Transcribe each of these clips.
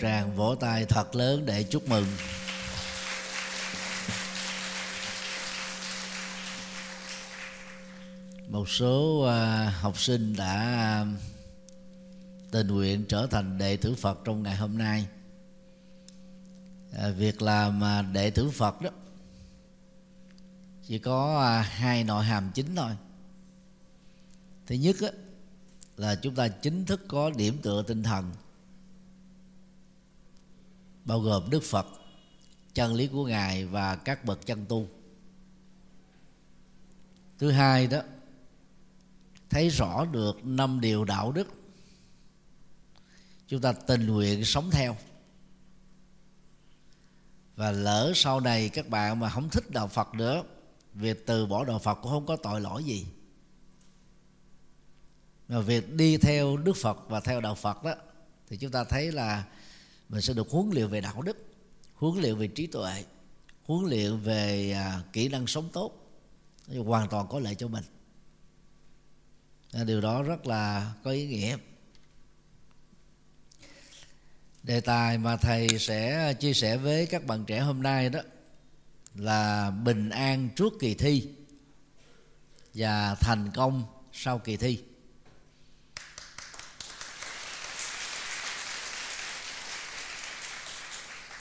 tràng vỗ tay thật lớn để chúc mừng. Một số à, học sinh đã à, tình nguyện trở thành đệ tử Phật trong ngày hôm nay. À, việc làm đệ tử Phật đó, chỉ có hai nội hàm chính thôi. Thứ nhất là chúng ta chính thức có điểm tựa tinh thần bao gồm Đức Phật, chân lý của ngài và các bậc chân tu. Thứ hai đó, thấy rõ được năm điều đạo đức. Chúng ta tình nguyện sống theo. Và lỡ sau này các bạn mà không thích đạo Phật nữa, việc từ bỏ đạo Phật cũng không có tội lỗi gì. Mà việc đi theo Đức Phật và theo đạo Phật đó, thì chúng ta thấy là mình sẽ được huấn luyện về đạo đức huấn luyện về trí tuệ huấn luyện về à, kỹ năng sống tốt hoàn toàn có lợi cho mình. À, điều đó rất là có ý nghĩa. Đề tài mà thầy sẽ chia sẻ với các bạn trẻ hôm nay đó là bình an trước kỳ thi và thành công sau kỳ thi.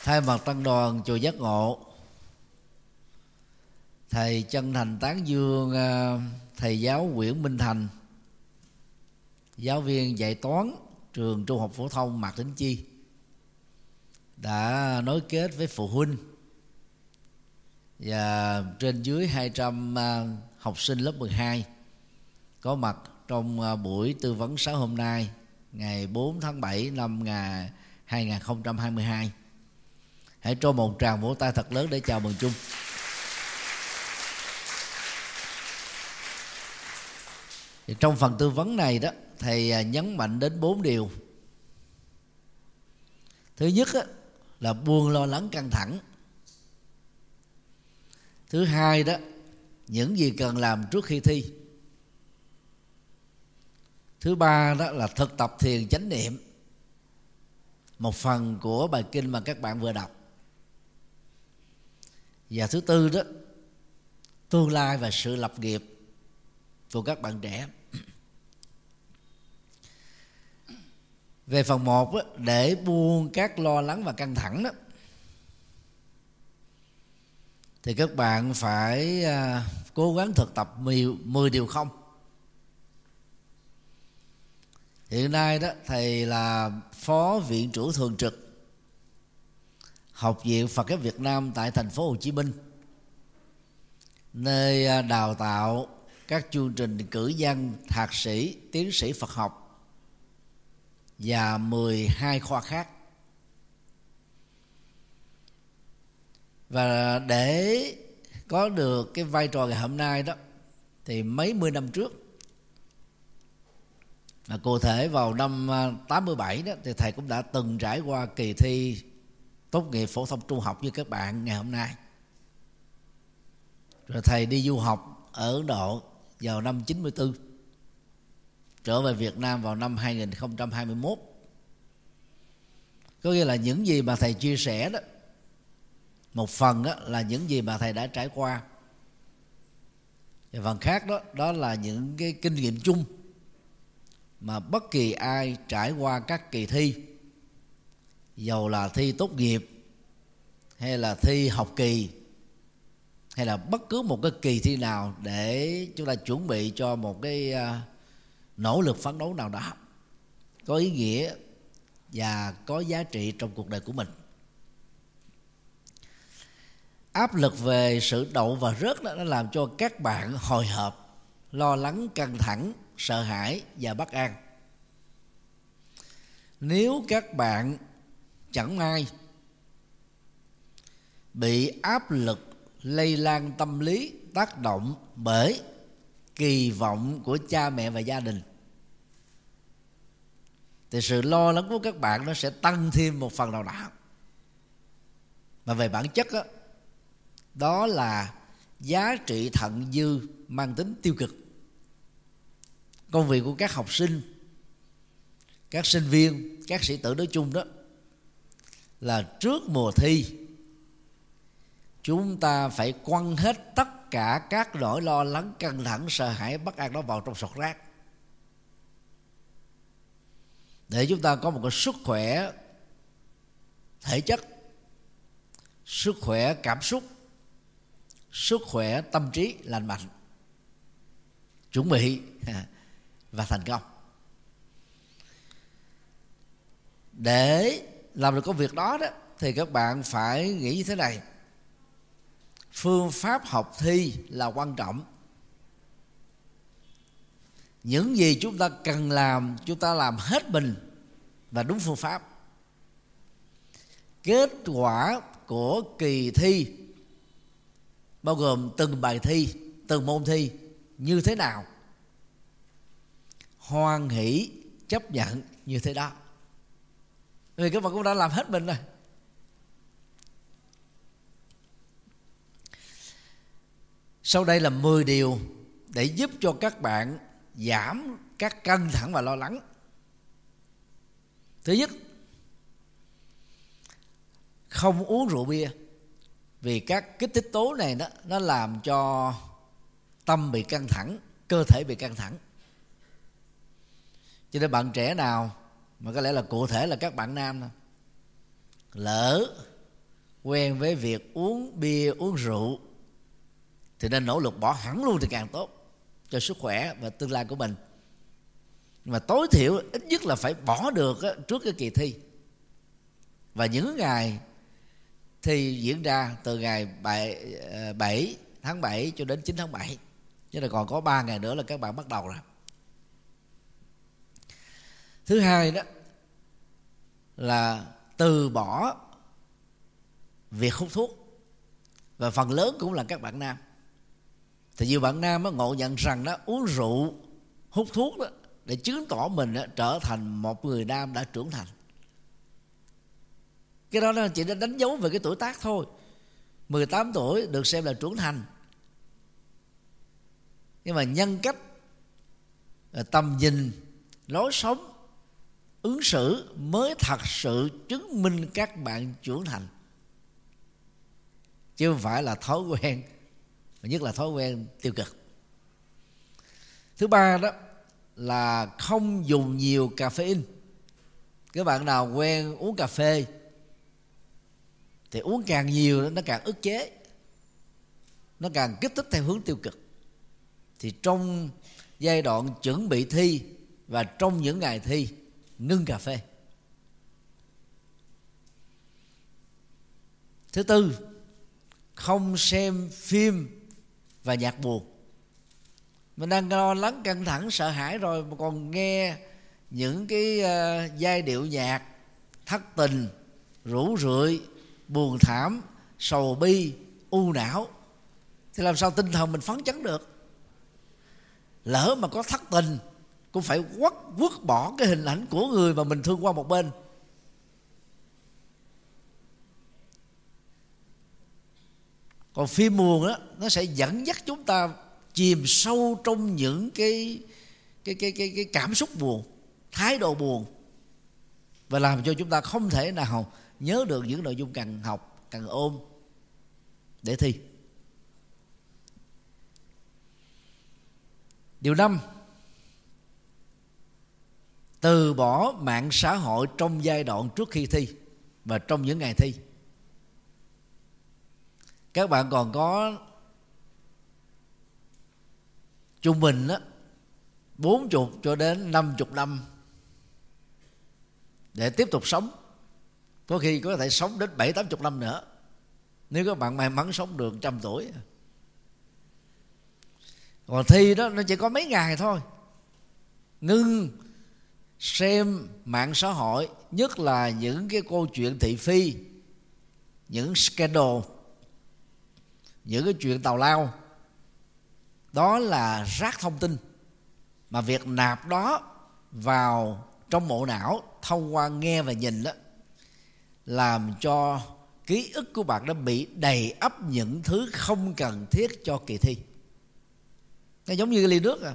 Thay mặt tăng đoàn, chùa giác ngộ, thầy chân thành tán dương à, thầy giáo nguyễn minh thành, giáo viên dạy toán, trường trung học phổ thông mạc tính chi đã nối kết với phụ huynh và trên dưới 200 à, học sinh lớp 12 có mặt trong à, buổi tư vấn sáng hôm nay, ngày 4 tháng 7 năm 2022 hãy cho một tràng vỗ tay thật lớn để chào mừng chung thì trong phần tư vấn này đó thầy à, nhấn mạnh đến bốn điều. Thứ nhất á, là buông lo lắng căng thẳng. Thứ hai đó những gì cần làm trước khi thi. Thứ ba đó là thực tập thiền chánh niệm. Một phần của bài kinh mà các bạn vừa đọc và thứ tư đó tương lai và sự lập nghiệp của các bạn trẻ. Về phần một đó, để buông các lo lắng và căng thẳng đó thì các bạn phải à, cố gắng thực tập 10, 10 điều không. Hiện nay đó thầy là phó viện trưởng thường trực học viện Phật giáo Việt Nam tại thành phố Hồ Chí Minh. Nơi à, đào tạo các chương trình cử nhân thạc sĩ, tiến sĩ Phật học và 12 khoa khác. Và để có được cái vai trò ngày hôm nay đó, thì mấy mươi năm trước là cụ thể vào năm à, 87 đó, thì thầy cũng đã từng trải qua kỳ thi tốt nghiệp phổ thông trung học như các bạn ngày hôm nay. Rồi thầy đi du học ở Ấn Độ vào năm 94 trở về Việt Nam vào năm 2021 có nghĩa là những gì mà thầy chia sẻ đó, một phần đó là những gì mà thầy đã trải qua. Và phần khác đó đó là những cái kinh nghiệm chung mà bất kỳ ai trải qua các kỳ thi dầu là thi tốt nghiệp, hay là thi học kỳ, hay là bất cứ một cái kỳ thi nào để chúng ta chuẩn bị cho một cái à, nỗ lực phấn đấu nào đó, có ý nghĩa và có giá trị trong cuộc đời của mình. Áp lực về sự đậu và rớt đó, nó làm cho các bạn hồi hộp, lo lắng, căng thẳng, sợ hãi và bất an. Nếu các bạn chẳng may bị áp lực lây lan tâm lý tác động bởi kỳ vọng của cha mẹ và gia đình. Thì sự lo lắng của các bạn nó sẽ tăng thêm một phần nào đó. Mà về bản chất đó, đó là giá trị thận dư mang tính tiêu cực. Công việc của các học sinh các sinh viên các sĩ tử nói chung đó là trước mùa thi. Chúng ta phải quăng hết tất cả các nỗi lo lắng, căng thẳng, sợ hãi, bất an đó vào trong sọt rác. Để chúng ta có một cái sức khỏe thể chất, sức khỏe cảm xúc, sức khỏe tâm trí lành mạnh. Chuẩn bị và thành công. Để làm được công việc đó đó, thì các bạn phải nghĩ như thế này. Phương pháp học thi là quan trọng. Những gì chúng ta cần làm, chúng ta làm hết mình và đúng phương pháp. Kết quả của kỳ thi, bao gồm từng bài thi, từng môn thi, như thế nào? Hoan hỷ chấp nhận như thế đó vì các bạn cũng đã làm hết mình rồi. Sau đây là 10 điều để giúp cho các bạn giảm các căng thẳng và lo lắng. Thứ nhất, không uống rượu bia, vì các kích thích tố này đó, nó làm cho tâm bị căng thẳng, cơ thể bị căng thẳng. Cho nên bạn trẻ nào mà có lẽ là cụ thể là các bạn nam thôi. Lỡ quen với việc uống bia uống rượu thì nên nỗ lực bỏ hẳn luôn thì càng tốt cho sức khỏe và tương lai của mình. Nhưng mà tối thiểu ít nhất là phải bỏ được trước cái kỳ thi. Và những ngày thi diễn ra từ ngày 7, 7 ờ, tháng 7 cho đến 9 tháng 7 chứ là còn có 3 ngày nữa là các bạn bắt đầu rồi thứ hai đó là từ bỏ việc hút thuốc. Và phần lớn cũng là các bạn nam. Thì nhiều bạn nam nó ngộ nhận rằng đó uống rượu hút thuốc đó để chứng tỏ mình đó, trở thành một người nam đã trưởng thành. Cái đó nó chỉ đã đánh dấu về cái tuổi tác thôi. 18 tuổi được xem là trưởng thành. Nhưng mà nhân cách à, tầm nhìn lối sống ứng xử mới thật sự chứng minh các bạn trưởng thành. Chứ không phải là thói quen, nhất là thói quen tiêu cực. Thứ ba đó là không dùng nhiều caffeine. Các bạn nào quen uống cà phê thì uống càng nhiều nó càng ức chế, nó càng kích thích theo hướng tiêu cực. Thì trong giai đoạn chuẩn bị thi và trong những ngày thi ngưng cà phê. Thứ tư không xem phim và nhạc buồn. Mình đang lo lắng căng thẳng sợ hãi rồi mà còn nghe những cái uh, giai điệu nhạc thất tình rủ rượi buồn thảm sầu bi u não. Thì làm sao tinh thần mình phấn chấn được? Lỡ mà có thất tình cũng phải quất quất bỏ cái hình ảnh của người mà mình thương qua một bên. Còn phim buồn á, nó sẽ dẫn dắt chúng ta chìm sâu trong những cái cái cái cái cái cảm xúc buồn, thái độ buồn, và làm cho chúng ta không thể nào nhớ được những nội dung cần học, cần ôm để thi. Điều năm từ bỏ mạng xã hội trong giai đoạn trước khi thi và trong những ngày thi. Các bạn còn có trung bình đó bốn chục cho đến năm chục năm để tiếp tục sống. Có khi có thể sống đến bảy, tám chục năm nữa. Nếu các bạn may mắn sống được trăm tuổi. Còn thi đó, nó chỉ có mấy ngày thôi. Ngưng xem mạng xã hội, nhất là những cái câu chuyện thị phi, những scandal, những cái chuyện tào lao. Đó là rác thông tin mà việc nạp đó vào trong bộ não, thông qua nghe và nhìn đó, làm cho ký ức của bạn đã bị đầy ắp những thứ không cần thiết cho kỳ thi. Nó giống như ly nước à.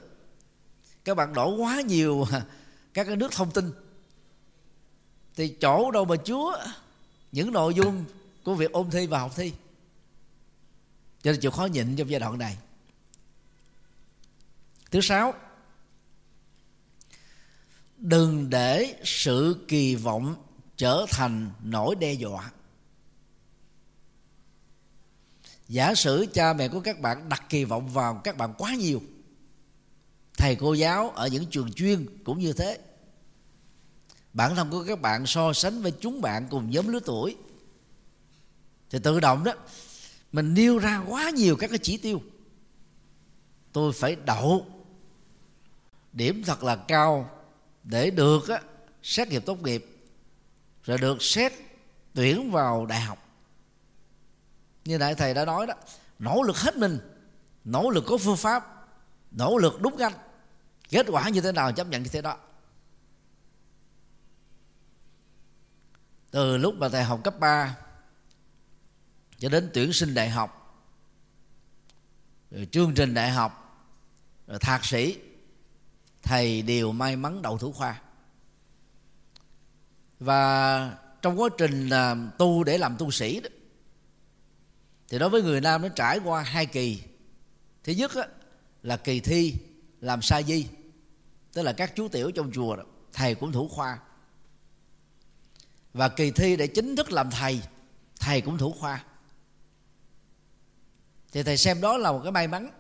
Các bạn đổ quá nhiều các cái nước thông tin. Thì chỗ đâu mà chúa những nội dung của việc ôn thi và học thi. Cho nên chịu khó nhịn trong giai đoạn này. Thứ sáu, đừng để sự kỳ vọng trở thành nỗi đe dọa. Giả sử cha mẹ của các bạn đặt kỳ vọng vào các bạn quá nhiều thầy cô giáo ở những trường chuyên cũng như thế. Bản thân của các bạn so sánh với chúng bạn cùng nhóm lứa tuổi. Thì tự động đó mình nêu ra quá nhiều các cái chỉ tiêu. Tôi phải đậu điểm thật là cao để được á, xét nghiệp tốt nghiệp rồi được xét tuyển vào đại học. Như đại thầy đã nói đó nỗ lực hết mình nỗ lực có phương pháp nỗ lực đúng cách kết quả như thế nào chấp nhận như thế đó? Từ lúc mà thầy học cấp 3 cho đến tuyển sinh đại học rồi chương trình đại học rồi thạc sĩ thầy đều may mắn đậu thủ khoa. Và trong quá trình là tu để làm tu sĩ đó thì đối với người nam nó trải qua hai kỳ. Thứ nhất á, là kỳ thi làm sa di tức là các chú tiểu trong chùa đó, thầy cũng thủ khoa. Và kỳ thi để chính thức làm thầy thầy cũng thủ khoa. Thì thầy xem đó là một cái may mắn.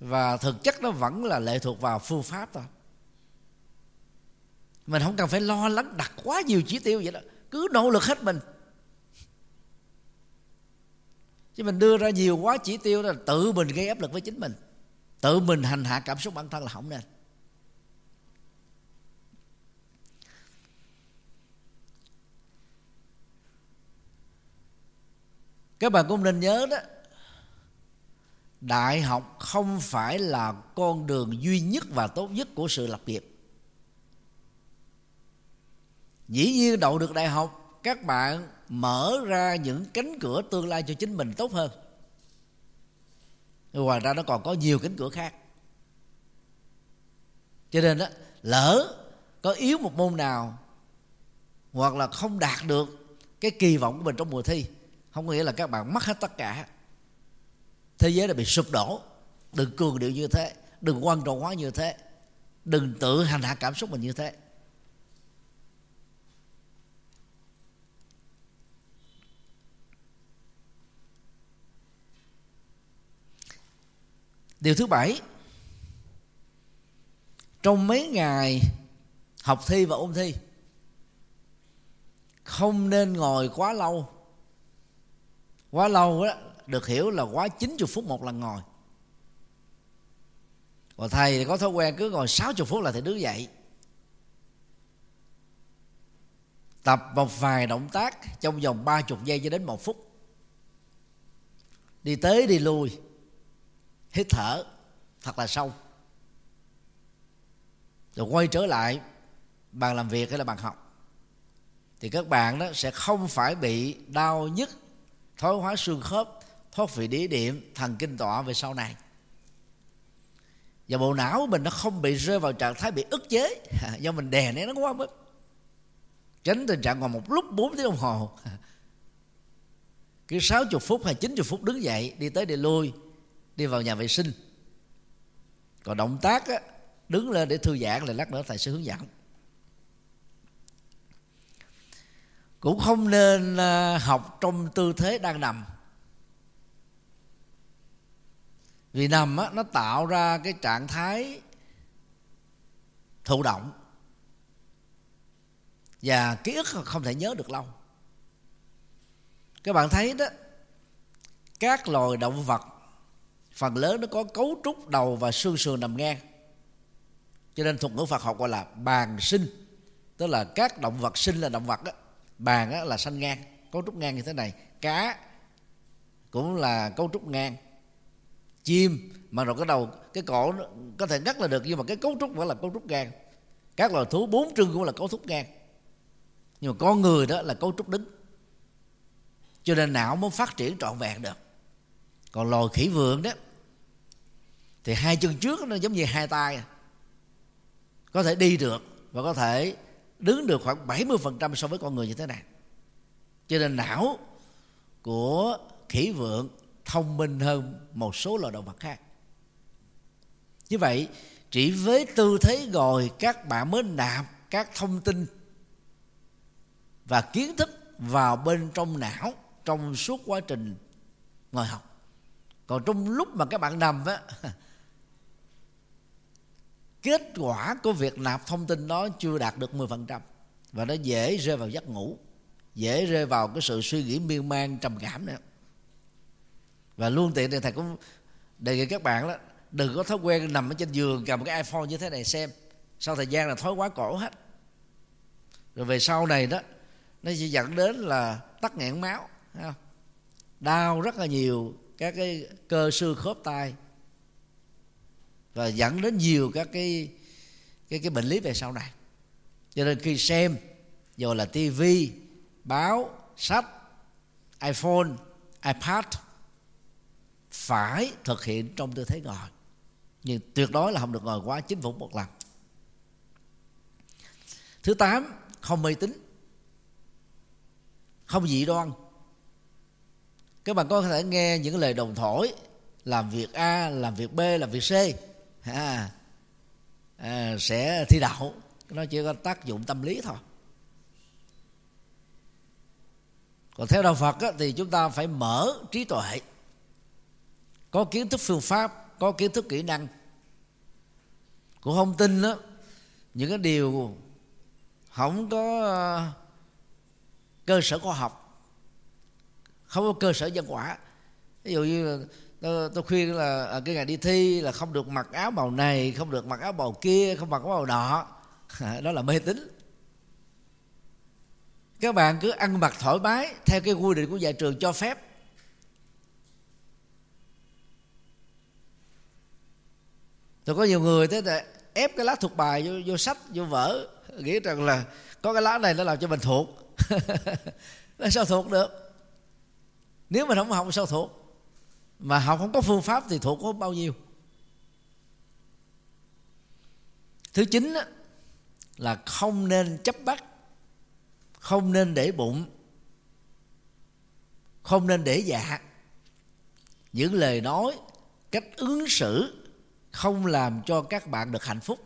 Và thực chất nó vẫn là lệ thuộc vào phương pháp thôi. Mình không cần phải lo lắng đặt quá nhiều chỉ tiêu vậy đó. Cứ nỗ lực hết mình. Chứ mình đưa ra nhiều quá chỉ tiêu là tự mình gây áp lực với chính mình tự mình hành hạ cảm xúc bản thân là không nên. Các bạn cũng nên nhớ đó, đại học không phải là con đường duy nhất và tốt nhất của sự lập nghiệp. Dĩ nhiên, đậu được đại học, các bạn mở ra những cánh cửa tương lai cho chính mình tốt hơn ngoài ra nó còn có nhiều cánh cửa khác. Cho nên đó, lỡ có yếu một môn nào hoặc là không đạt được cái kỳ vọng của mình trong mùa thi, không có nghĩa là các bạn mất hết tất cả. Thế giới đã bị sụp đổ. Đừng cường điệu như thế, đừng quan trọng hóa như thế, đừng tự hành hạ cảm xúc mình như thế. Điều thứ bảy, trong mấy ngày học thi và ôn thi, không nên ngồi quá lâu. Quá lâu đó được hiểu là quá 90 phút một lần ngồi. Còn thầy có thói quen cứ ngồi 60 phút là thầy đứng dậy. Tập một vài động tác trong vòng 30 giây cho đến một phút. Đi tới đi lui hít thở thật là sâu. Rồi quay trở lại bàn làm việc hay là bàn học, thì các bạn đó sẽ không phải bị đau nhức, thoái hóa xương khớp, thoát vị đĩa điểm, thần kinh tọa về sau này. Và bộ não của mình nó không bị rơi vào trạng thái bị ức chế, do mình đè nén nó quá mức. Tránh tình trạng ngồi một lúc 4 tiếng đồng hồ, cứ 60 phút hay 90 phút đứng dậy, đi tới đi lui đi vào nhà vệ sinh. Còn động tác á, đứng lên để thư giãn là lát nữa thầy sẽ hướng dẫn. Cũng không nên à, học trong tư thế đang nằm. Vì nằm á, nó tạo ra cái trạng thái thụ động. Và ký ức không thể nhớ được lâu. Các bạn thấy đó các loài động vật phần lớn nó có cấu trúc đầu và xương sườn nằm ngang. Cho nên thuật ngữ Phật học gọi là bàn sinh. Tức là các động vật sinh là động vật đó. bàn đó là sanh ngang. Cấu trúc ngang như thế này. Cá cũng là cấu trúc ngang. Chim mà rồi cái đầu, cái cổ nó có thể ngắt là được, nhưng mà cái cấu trúc vẫn là cấu trúc ngang. Các loài thú bốn chân cũng là cấu trúc ngang. Nhưng mà con người đó là cấu trúc đứng. Cho nên não mới phát triển trọn vẹn được. Còn loài khỉ vườn đó thì hai chân trước nó giống như hai tay. Có thể đi được và có thể đứng được khoảng 70% so với con người như thế này. Cho nên não của khỉ vượn thông minh hơn một số loài động vật khác. Như vậy, chỉ với tư thế ngồi, các bạn mới nạp các thông tin và kiến thức vào bên trong não trong suốt quá trình ngồi học. Còn trong lúc mà các bạn nằm á kết quả của việc nạp thông tin đó chưa đạt được 10% và nó dễ rơi vào giấc ngủ, dễ rơi vào cái sự suy nghĩ miên man, trầm cảm nữa. Và luôn tiện thì thầy cũng đề nghị các bạn đó, đừng có thói quen nằm ở trên giường cầm cái iphone như thế này xem. Sau thời gian là thói quá cổ hết. Rồi về sau này đó, nó sẽ dẫn đến là tắc nghẽn máu đau rất là nhiều các cái cơ xương khớp tay và dẫn đến nhiều các cái cái cái bệnh lý về sau này. Cho nên khi xem, dù là tivi báo, sách, iphone, ipad, phải thực hiện trong tư thế ngồi. Nhưng tuyệt đối là không được ngồi quá 9 phút một lần. Thứ tám, không mê tín. Không dị đoan. Các bạn có thể nghe những lời đồng thổi, làm việc a, làm việc b, làm việc c ha. À, sẽ thi đậu nó chỉ có tác dụng tâm lý thôi. Còn theo đạo phật á, thì chúng ta phải mở trí tuệ. Có kiến thức phương pháp có kiến thức kỹ năng. Cũng không tin đó những cái điều không có à, cơ sở khoa học không có cơ sở nhân quả. Ví dụ như là tôi, tôi khuyên là ở cái ngày đi thi là không được mặc áo màu này không được mặc áo màu kia không mặc áo màu đỏ đó là mê tín. Các bạn cứ ăn mặc thoải mái theo cái quy định của nhà trường cho phép. Tôi có nhiều người thế là ép cái lá thuộc bài vô, vô sách vô vở nghĩ rằng là có cái lá này nó làm cho mình thuộc. Nó sao thuộc được? Nếu mình không học sao thuộc? Mà học không có phương pháp thì thuộc có bao nhiêu? Thứ chín là không nên chấp bắt, không nên để bụng, không nên để dạ. Những lời nói, cách ứng xử không làm cho các bạn được hạnh phúc,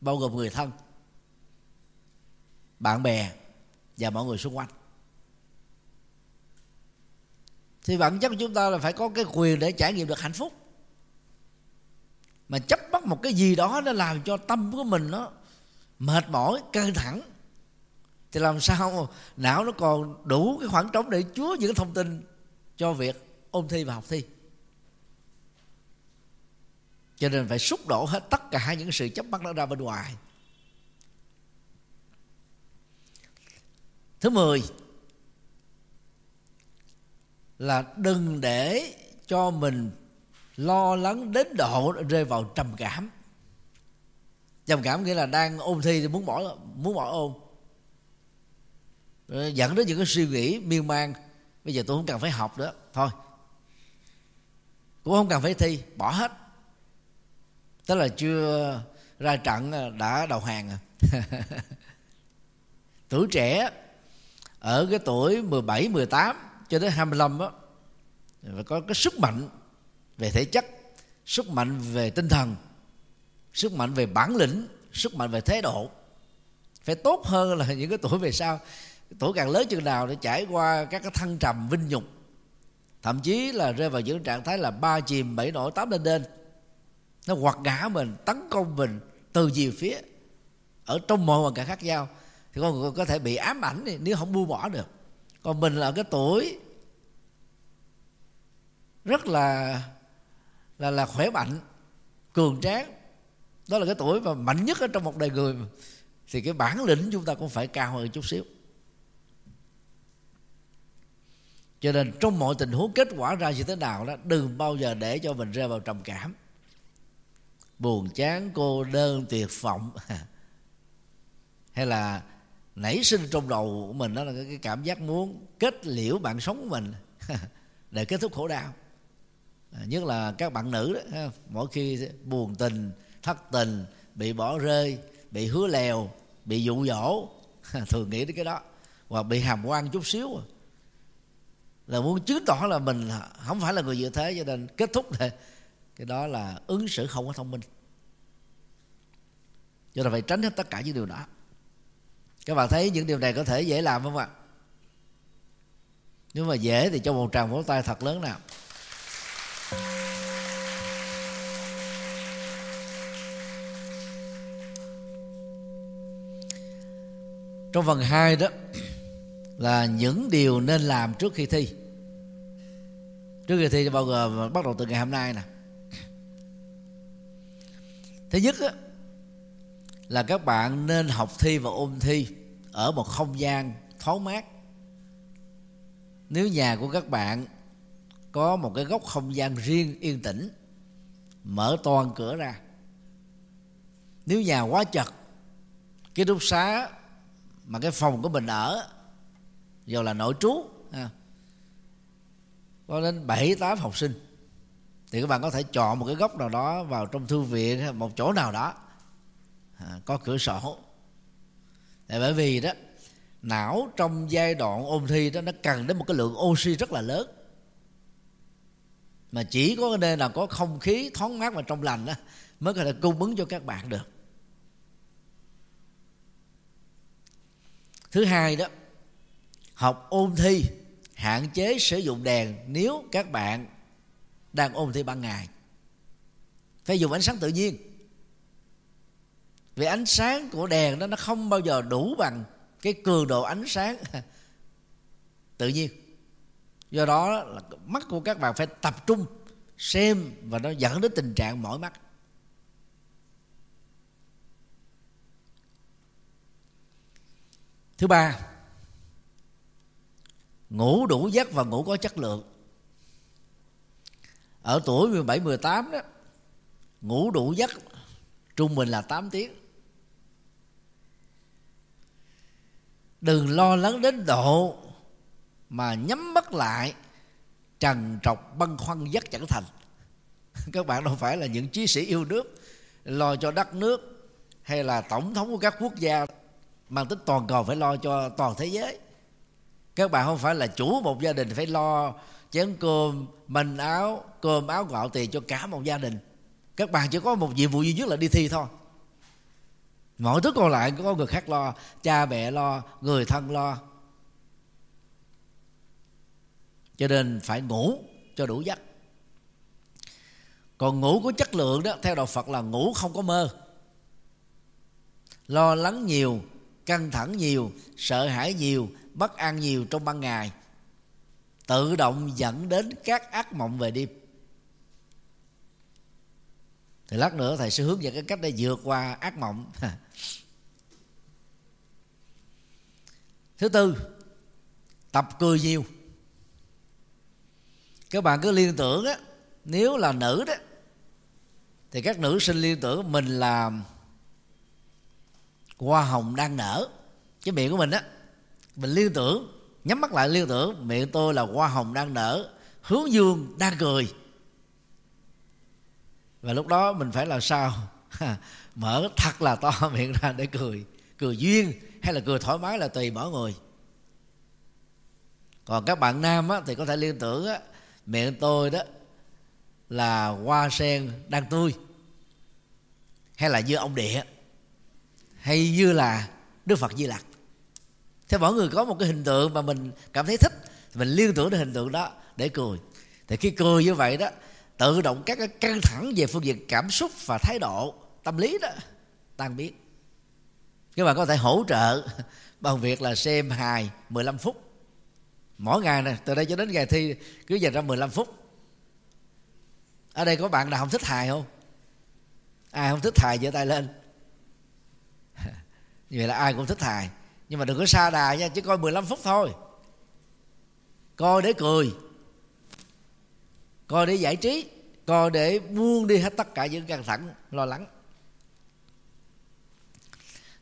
bao gồm người thân, bạn bè và mọi người xung quanh thì bản chất của chúng ta là phải có cái quyền để trải nghiệm được hạnh phúc. Mà chấp bắt một cái gì đó nó làm cho tâm của mình nó mệt mỏi, căng thẳng, thì làm sao não nó còn đủ cái khoảng trống để chứa những thông tin cho việc ôn thi và học thi. Cho nên phải xúc đổ hết tất cả những sự chấp bắt nó ra bên ngoài. Thứ mười là đừng để cho mình lo lắng đến độ rơi vào trầm cảm. Trầm cảm nghĩa là đang ôn thi thì muốn bỏ muốn bỏ ôn. Ờ, dẫn đến những cái suy nghĩ miên man. Bây giờ tôi không cần phải học nữa. Thôi. Cũng không cần phải thi. Bỏ hết. Tức là chưa ra trận ờ, đã đầu hàng à tuổi trẻ ở cái tuổi 17, 18 cho đến 25 đó và có cái sức mạnh về thể chất, sức mạnh về tinh thần, sức mạnh về bản lĩnh, sức mạnh về thế độ. Phải tốt hơn là những cái tuổi về sau, tuổi càng lớn chừng nào để trải qua các cái thăng trầm vinh nhục. Thậm chí là rơi vào những trạng thái là ba chìm, bảy nổi, tám lên đên. Nó quật ngã mình, tấn công mình từ nhiều phía, ở trong mọi hoàn cảnh khác nhau. Thì con người có thể bị ám ảnh nếu không buông bỏ được còn mình là cái tuổi rất là là là khỏe mạnh, cường tráng. Đó là cái tuổi mà mạnh nhất ở trong một đời người. Thì cái bản lĩnh chúng ta cũng phải cao hơn chút xíu. Cho nên trong mọi tình huống kết quả ra như thế nào đó, đừng bao giờ để cho mình rơi vào trầm cảm. Buồn chán, cô đơn, tuyệt vọng. Hay là nảy sinh trong đầu của mình đó là cái cảm giác muốn kết liễu bạn sống của mình. Để kết thúc khổ đau. À, nhất là các bạn nữ đó mỗi khi buồn tình, thất tình, bị bỏ rơi, bị hứa lèo, bị dụ dỗ, thường nghĩ đến cái đó, hoặc bị hàm quan chút xíu à. là muốn chứng tỏ là mình không phải là người như thế, cho nên kết thúc thì cái đó là ứng xử không có thông minh. Cho nên phải tránh hết tất cả những điều đó các bạn thấy những điều này có thể dễ làm không ạ? Nếu mà dễ thì cho một tràng vỗ tay thật lớn nào. Trong phần 2 đó là những điều nên làm trước khi thi. Trước khi thi bao gồm bắt đầu từ ngày hôm nay nè. Thứ nhất á, là các bạn nên học thi và ôn thi ở một không gian thoáng mát. Nếu nhà của các bạn có một cái góc không gian riêng yên tĩnh mở toàn cửa ra. Nếu nhà quá chật cái đúc xá mà cái phòng của mình ở dù là nội trú ha, có đến bảy tám học sinh thì các bạn có thể chọn một cái góc nào đó vào trong thư viện hay một chỗ nào đó à, có cửa sổ. Tại bởi vì đó não trong giai đoạn ôn thi đó nó cần đến một cái lượng oxy rất là lớn. Mà chỉ có nơi nào có không khí thoáng mát và trong lành đó mới có thể cung ứng cho các bạn được. Thứ hai đó học ôn thi hạn chế sử dụng đèn nếu các bạn đang ôn thi ban ngày. Phải dùng ánh sáng tự nhiên vì ánh sáng của đèn đó nó không bao giờ đủ bằng cái cường độ ánh sáng. Tự nhiên. Do đó là mắt của các bạn phải tập trung, xem và nó dẫn đến tình trạng mỏi mắt. Thứ ba, ngủ đủ giấc và ngủ có chất lượng. Ở tuổi 17 18 đó, ngủ đủ giấc trung bình là 8 tiếng. Đừng lo lắng đến độ mà nhắm mắt lại, trần trọc băn khoăn giấc chẳng thành. Các bạn đâu phải là những chiến sĩ yêu nước, lo cho đất nước hay là tổng thống của các quốc gia mang tính toàn cầu phải lo cho toàn thế giới. Các bạn không phải là chủ một gia đình phải lo chén cơm, manh áo, cơm áo gạo tiền cho cả một gia đình. Các bạn chỉ có một nhiệm vụ duy nhất là đi thi thôi mọi thứ còn lại có người khác lo, cha mẹ lo, người thân lo. Cho nên phải ngủ cho đủ giấc. Còn ngủ có chất lượng đó, theo đạo phật là ngủ không có mơ. Lo lắng nhiều, căng thẳng nhiều, sợ hãi nhiều, bất an nhiều trong ban ngày. Tự động dẫn đến các ác mộng về đêm thì lát nữa thầy sẽ hướng dẫn cái cách để vượt qua ác mộng. Thứ tư, tập cười nhiều. Các bạn cứ liên tưởng á, nếu là nữ đó, thì các nữ sinh liên tưởng mình là hoa hồng đang nở. Cái miệng của mình á, mình liên tưởng, nhắm mắt lại liên tưởng, miệng tôi là hoa hồng đang nở, hướng dương đang cười và lúc đó mình phải làm sao? Mở thật là to miệng ra để cười. Cười duyên hay là cười thoải mái là tùy mỗi người. Còn các bạn nam á, thì có thể liên tưởng á, miệng tôi đó là hoa sen đang tươi hay là như ông địa hay như là đức phật di lặc. Thế mỗi người có một cái hình tượng mà mình cảm thấy thích mình liên tưởng đến hình tượng đó để cười. Thì khi cười như vậy đó tự động các cái căng thẳng về phương diện cảm xúc và thái độ, tâm lý đó. Tan biến các bạn có thể hỗ trợ bằng việc là xem hài 15 phút. Mỗi ngày này từ đây cho đến ngày thi, cứ dành ra 15 phút. Ở đây có bạn nào không thích hài không? Ai không thích hài giơ tay lên? Như vậy là ai cũng thích hài. Nhưng mà đừng có xa đà nha, chỉ coi 15 phút thôi. Coi để cười coi để giải trí coi để buông đi hết tất cả những căng thẳng, lo lắng.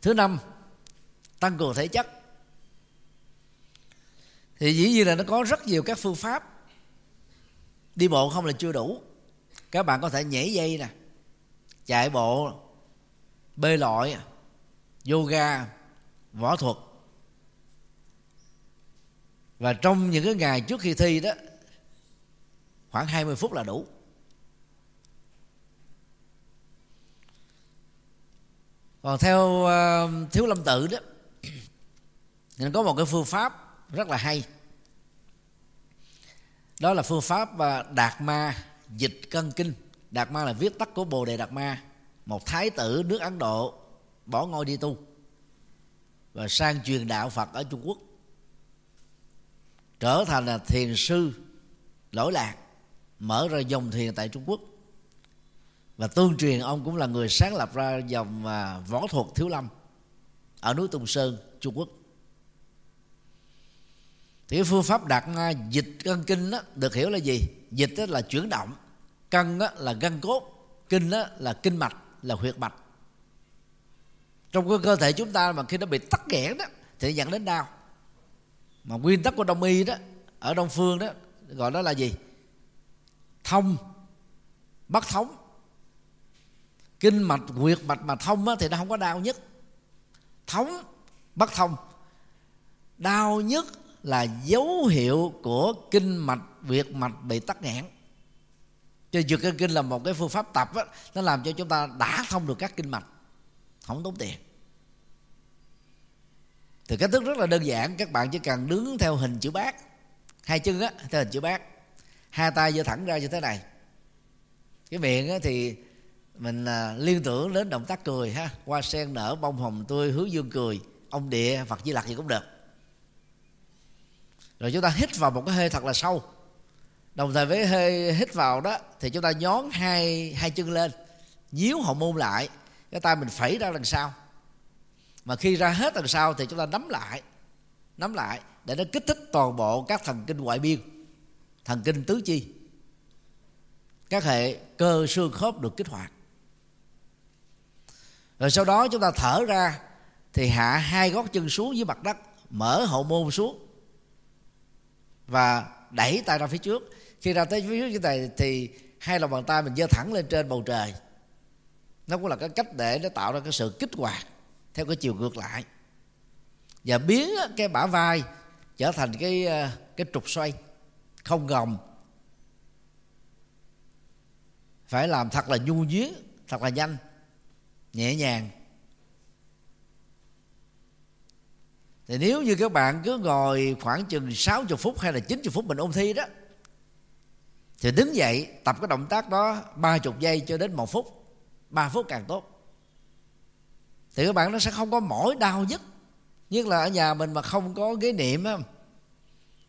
Thứ năm, tăng cường thể chất. Thì dĩ nhiên là nó có rất nhiều các phương pháp. Đi bộ không là chưa đủ. Các bạn có thể nhảy dây nè, chạy bộ, bơi lội, yoga, võ thuật. Và trong những cái ngày trước khi thi đó khoảng 20 phút là đủ. Còn theo uh, thiếu lâm tự đó nên có một cái phương pháp rất là hay. Đó là phương pháp uh, đạt ma dịch cân kinh. Đạt ma là viết tắt của bồ đề đạt ma. Một thái tử nước ấn độ bỏ ngôi đi tu và sang truyền đạo phật ở trung quốc. Trở thành là thiền sư lỗi lạc mở ra dòng thiền tại trung quốc. Và tương truyền ông cũng là người sáng lập ra dòng à, võ thuật thiếu lâm ở núi Tùng Sơn Trung Quốc. Thì cái phương pháp đặt à, dịch cân kinh đó, được hiểu là gì? Dịch đó là chuyển động cân đó là gân cốt kinh đó là kinh mạch là huyệt mạch. Trong cái cơ thể chúng ta mà khi nó bị tắc nghẽn đó thì dẫn đến đau. Mà nguyên tắc của đông y đó ở đông phương đó gọi đó là gì? Thông bất thống. Kinh mạch huyệt mạch mà thông á, thì nó không có đau nhất. Thống bất thông. Đau nhất là dấu hiệu của kinh mạch huyệt mạch bị tắc nghẽn. Cho dược kinh là một cái phương pháp tập á, nó làm cho chúng ta đã thông được các kinh mạch. Không tốn tiền. Thì cách thức rất là đơn giản các bạn chỉ cần đứng theo hình chữ bát. Hai chân á theo hình chữ bát hai tay giơ thẳng ra như thế này. Cái miệng thì mình à, liên tưởng đến động tác cười ha. Hoa sen nở, bông hồng tươi hướng dương cười, ông địa, phật di lặc gì cũng được. Rồi chúng ta hít vào một cái hơi thật là sâu. Đồng thời với hơi hít vào đó thì chúng ta nhón hai hai chân lên, nhíu hậu môn lại, cái tay mình phẩy ra đằng sau. Mà khi ra hết đằng sau thì chúng ta nắm lại nắm lại để nó kích thích toàn bộ các thần kinh ngoại biên thần kinh tứ chi. Các hệ cơ xương khớp được kích hoạt. Rồi sau đó chúng ta thở ra, thì hạ hai gót chân xuống dưới mặt đất, mở hậu môn xuống, và đẩy tay ra phía trước. Khi ra tới phía trước như này thì hai lòng bàn tay mình giơ thẳng lên trên bầu trời. Nó cũng là cái cách để nó tạo ra cái sự kích hoạt theo cái chiều ngược lại. Và biến cái bả vai trở thành cái ờ, cái trục xoay không gồng. Phải làm thật là nhu nhuyến, thật là nhanh, nhẹ nhàng. Thì nếu như các bạn cứ ngồi khoảng chừng 60 phút hay là 90 phút mình ôn thi đó, thì đứng dậy tập cái động tác đó ba chục giây cho đến một phút, ba phút càng tốt. Thì các bạn nó sẽ không có mỏi đau nhất nhất là ở nhà mình mà không có ghế niệm á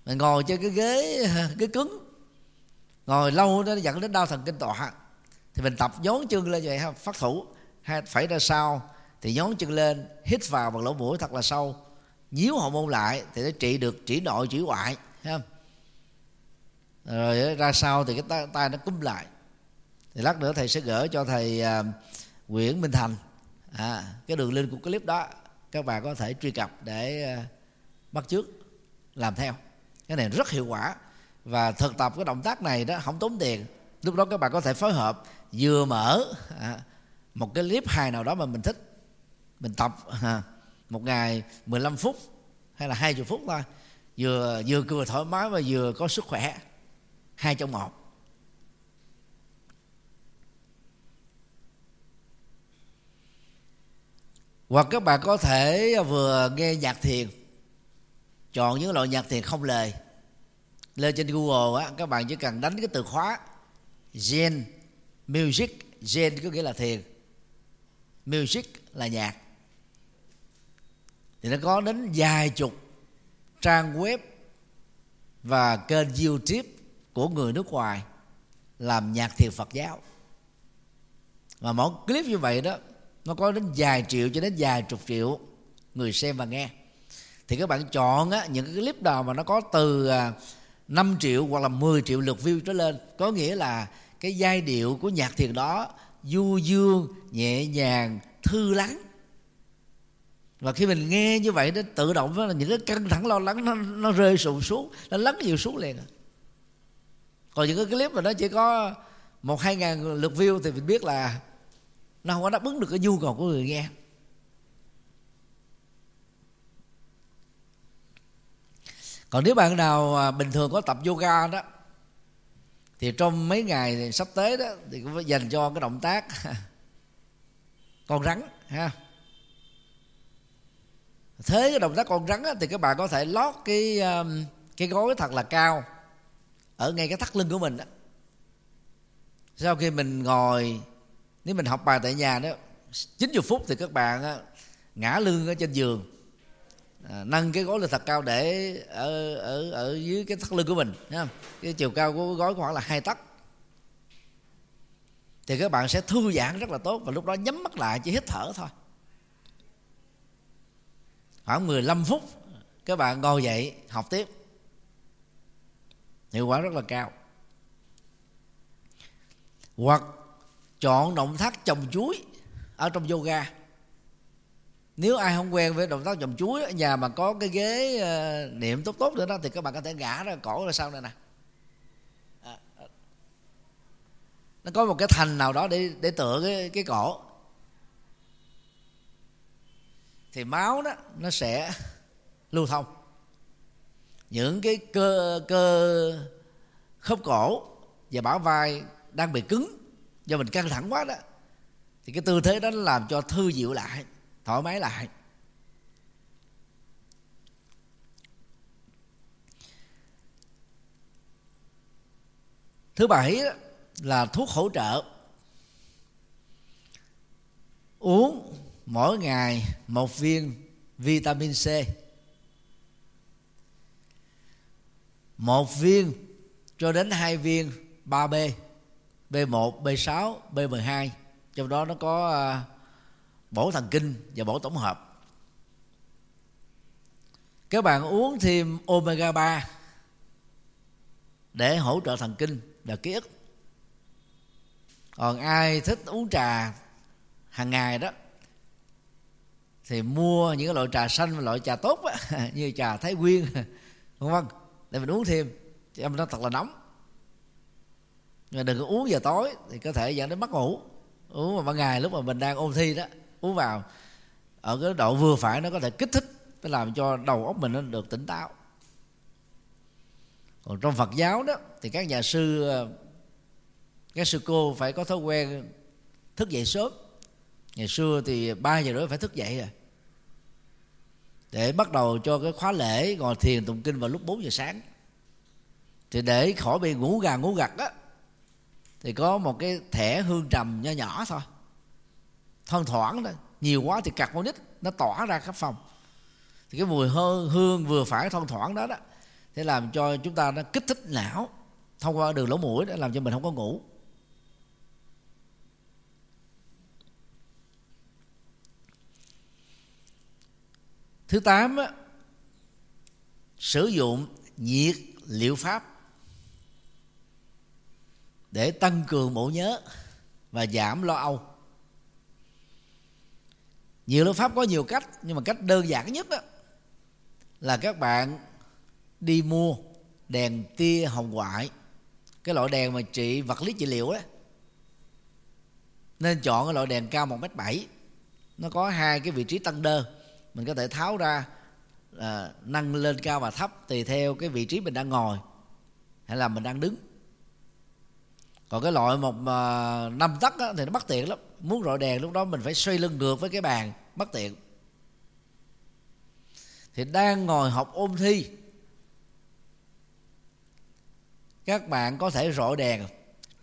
mình ngồi trên cái ghế cái cứng. Ngồi lâu nó dẫn đến đau thần kinh tọa. Thì mình tập nhón chân lên vậy ha phát thủ. Hay phải ra sau thì nhón chân lên hít vào bằng lỗ mũi thật là sâu. Nhíu hậu môn lại thì nó trị được chỉ nội chỉ ngoại ha không? Rồi ra sau thì cái tay, tay nó cúm lại. Thì lát nữa thầy sẽ gửi cho thầy uh, Nguyễn Minh Thành. À, cái đường link của clip đó các bạn có thể truy cập để uh, bắt chước làm theo cái này rất hiệu quả. Và thực tập cái động tác này đó không tốn tiền. Lúc đó các bạn có thể phối hợp vừa mở à, một cái clip hài nào đó mà mình thích mình tập à, một ngày 15 phút hay là 20 phút thôi. Vừa vừa cười thoải mái và vừa có sức khỏe. Hai trong một. Hoặc các bạn có thể vừa nghe nhạc thiền chọn những loại nhạc thiền không lời. Lên trên google á, các bạn chỉ cần đánh cái từ khóa zen music. Zen có nghĩa là thiền. Music là nhạc. Thì nó có đến vài chục trang web và kênh youtube của người nước ngoài làm nhạc thiền phật giáo. Mà mỗi clip như vậy đó, nó có đến vài triệu cho đến vài chục triệu người xem và nghe thì các bạn chọn á, những cái clip nào mà nó có từ à, 5 triệu hoặc là 10 triệu lượt view trở lên có nghĩa là cái giai điệu của nhạc thiền đó du dương nhẹ nhàng thư lắng. Và khi mình nghe như vậy nó tự động đó là những cái căng thẳng lo lắng nó, nó rơi sụp xuống nó lắng nhiều xuống liền à. còn những cái clip mà nó chỉ có một hai ngàn lượt view thì mình biết là nó không có đáp ứng được cái nhu cầu của người nghe. Còn nếu bạn nào à, bình thường có tập yoga đó thì trong mấy ngày sắp tới đó thì cũng phải dành cho cái động tác con rắn ha. Thế cái động tác con rắn đó, thì các bạn có thể lót cái cái gối thật là cao ở ngay cái thắt lưng của mình đó sau khi mình ngồi nếu mình học bài tại nhà đó 90 phút thì các bạn ngã lưng ở trên giường à, nâng cái gối lên thật cao để ở ở ở dưới cái thắt lưng của mình ha cái chiều cao của gối khoảng là hai tấc. Thì các bạn sẽ thư giãn rất là tốt và lúc đó nhắm mắt lại chỉ hít thở thôi. Khoảng 15 phút các bạn ngồi dậy học tiếp. Hiệu quả rất là cao. Hoặc chọn động tác trồng chuối ở trong yoga nếu ai không quen với động tác trồng chuối ở nhà mà có cái ghế ờ, niệm tốt tốt nữa đó, thì các bạn có thể gã ra cổ ra sau này nè. À, à. nó có một cái thành nào đó để để tựa cái cái cổ. Thì máu đó, nó sẽ lưu thông. Những cái cơ cơ khớp cổ và bả vai đang bị cứng do mình căng thẳng quá đó, thì cái tư thế đó nó làm cho thư dịu lại thoải mái lại. Thứ bảy là thuốc hỗ trợ. Uống mỗi ngày một viên vitamin C. Một viên cho đến hai viên 3B B1, B6, B12 trong đó nó có à, bổ thần kinh và bổ tổng hợp. Các bạn uống thêm omega 3 để hỗ trợ thần kinh và ký ức. Còn ai thích uống trà hàng ngày đó thì mua những loại trà xanh và loại trà tốt đó, như trà thái nguyên vân vân để mình uống thêm cho nó thật là nóng. Nhưng đừng có uống giờ tối thì có thể dẫn đến mất ngủ. Uống vào ban ngày lúc mà mình đang ôn thi đó uống vào. Ở cái độ vừa phải nó có thể kích thích, nó làm cho đầu óc mình nó được tỉnh táo. Còn trong Phật giáo đó, thì các nhà sư, các sư cô phải có thói quen thức dậy sớm. Ngày xưa thì ba giờ rưỡi phải thức dậy rồi để bắt đầu cho cái khóa lễ, ngồi thiền, tụng kinh vào lúc 4 giờ sáng. Thì để khỏi bị ngủ gà ngủ gật á, thì có một cái thẻ hương trầm nho nhỏ thôi thoang thoảng đó nhiều quá thì cặt con nít nó tỏa ra khắp phòng. Thì cái mùi hương, hương vừa phải thoang thoảng đó đó sẽ làm cho chúng ta nó kích thích não. Thông qua đường lỗ mũi để làm cho mình không có ngủ. Thứ tám á, sử dụng nhiệt liệu pháp để tăng cường bộ nhớ và giảm lo âu nhiều lớp pháp có nhiều cách nhưng mà cách đơn giản nhất đó là các bạn đi mua đèn tia hồng ngoại. Cái loại đèn mà trị vật lý trị liệu đó nên chọn cái loại đèn cao một mét bảy. Nó có hai cái vị trí tăng đơ. Mình có thể tháo ra à, nâng lên cao và thấp tùy theo cái vị trí mình đang ngồi hay là mình đang đứng. Còn cái loại một à, năm tấc thì nó bất tiện lắm. Muốn rọi đèn lúc đó mình phải xoay lưng ngược với cái bàn bất tiện. Thì đang ngồi học ôn thi các bạn có thể rọi đèn.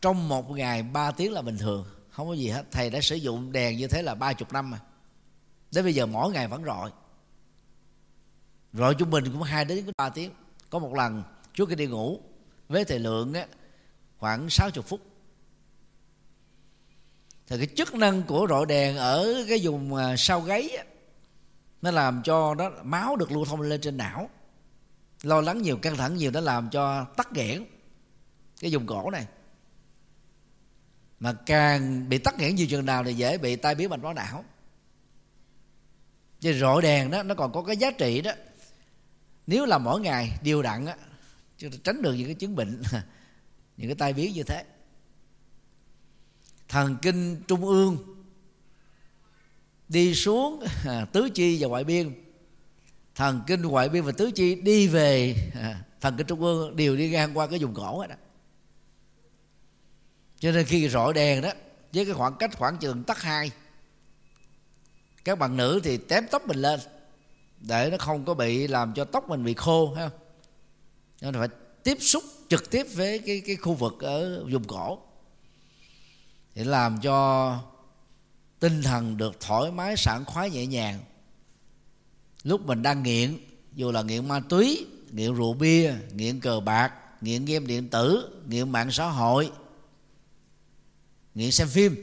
Trong một ngày 3 tiếng là bình thường. Không có gì hết. Thầy đã sử dụng đèn như thế là ba chục năm mà đến bây giờ mỗi ngày vẫn rọi. Rọi trung bình cũng hai đến ba tiếng. Có một lần trước khi đi ngủ với thời lượng á, khoảng 60 phút thì cái chức năng của rọi đèn ở cái vùng à, sau gáy á, nó làm cho đó máu được lưu thông lên trên não. Lo lắng nhiều căng thẳng nhiều nó làm cho tắc nghẽn cái vùng cổ này. Mà càng bị tắc nghẽn nhiều chừng nào thì dễ bị tai biến mạch máu não. Chứ rọi đèn đó nó còn có cái giá trị đó. Nếu là mỗi ngày đều đặn á tránh được những cái chứng bệnh những cái tai biến như thế thần kinh trung ương. Đi xuống à, tứ chi và ngoại biên. Thần kinh ngoại biên và tứ chi đi về à, thần kinh trung ương đều đi ngang qua cái vùng cổ đó cho nên khi rọi đèn đó với cái khoảng cách khoảng chừng tắt hai các bạn nữ thì tém tóc mình lên để nó không có bị làm cho tóc mình bị khô ha nên phải tiếp xúc trực tiếp với cái cái khu vực ở vùng cổ để làm cho tinh thần được thoải mái sảng khoái nhẹ nhàng. Lúc mình đang nghiện dù là nghiện ma túy nghiện rượu bia nghiện cờ bạc nghiện game điện tử nghiện mạng xã hội nghiện xem phim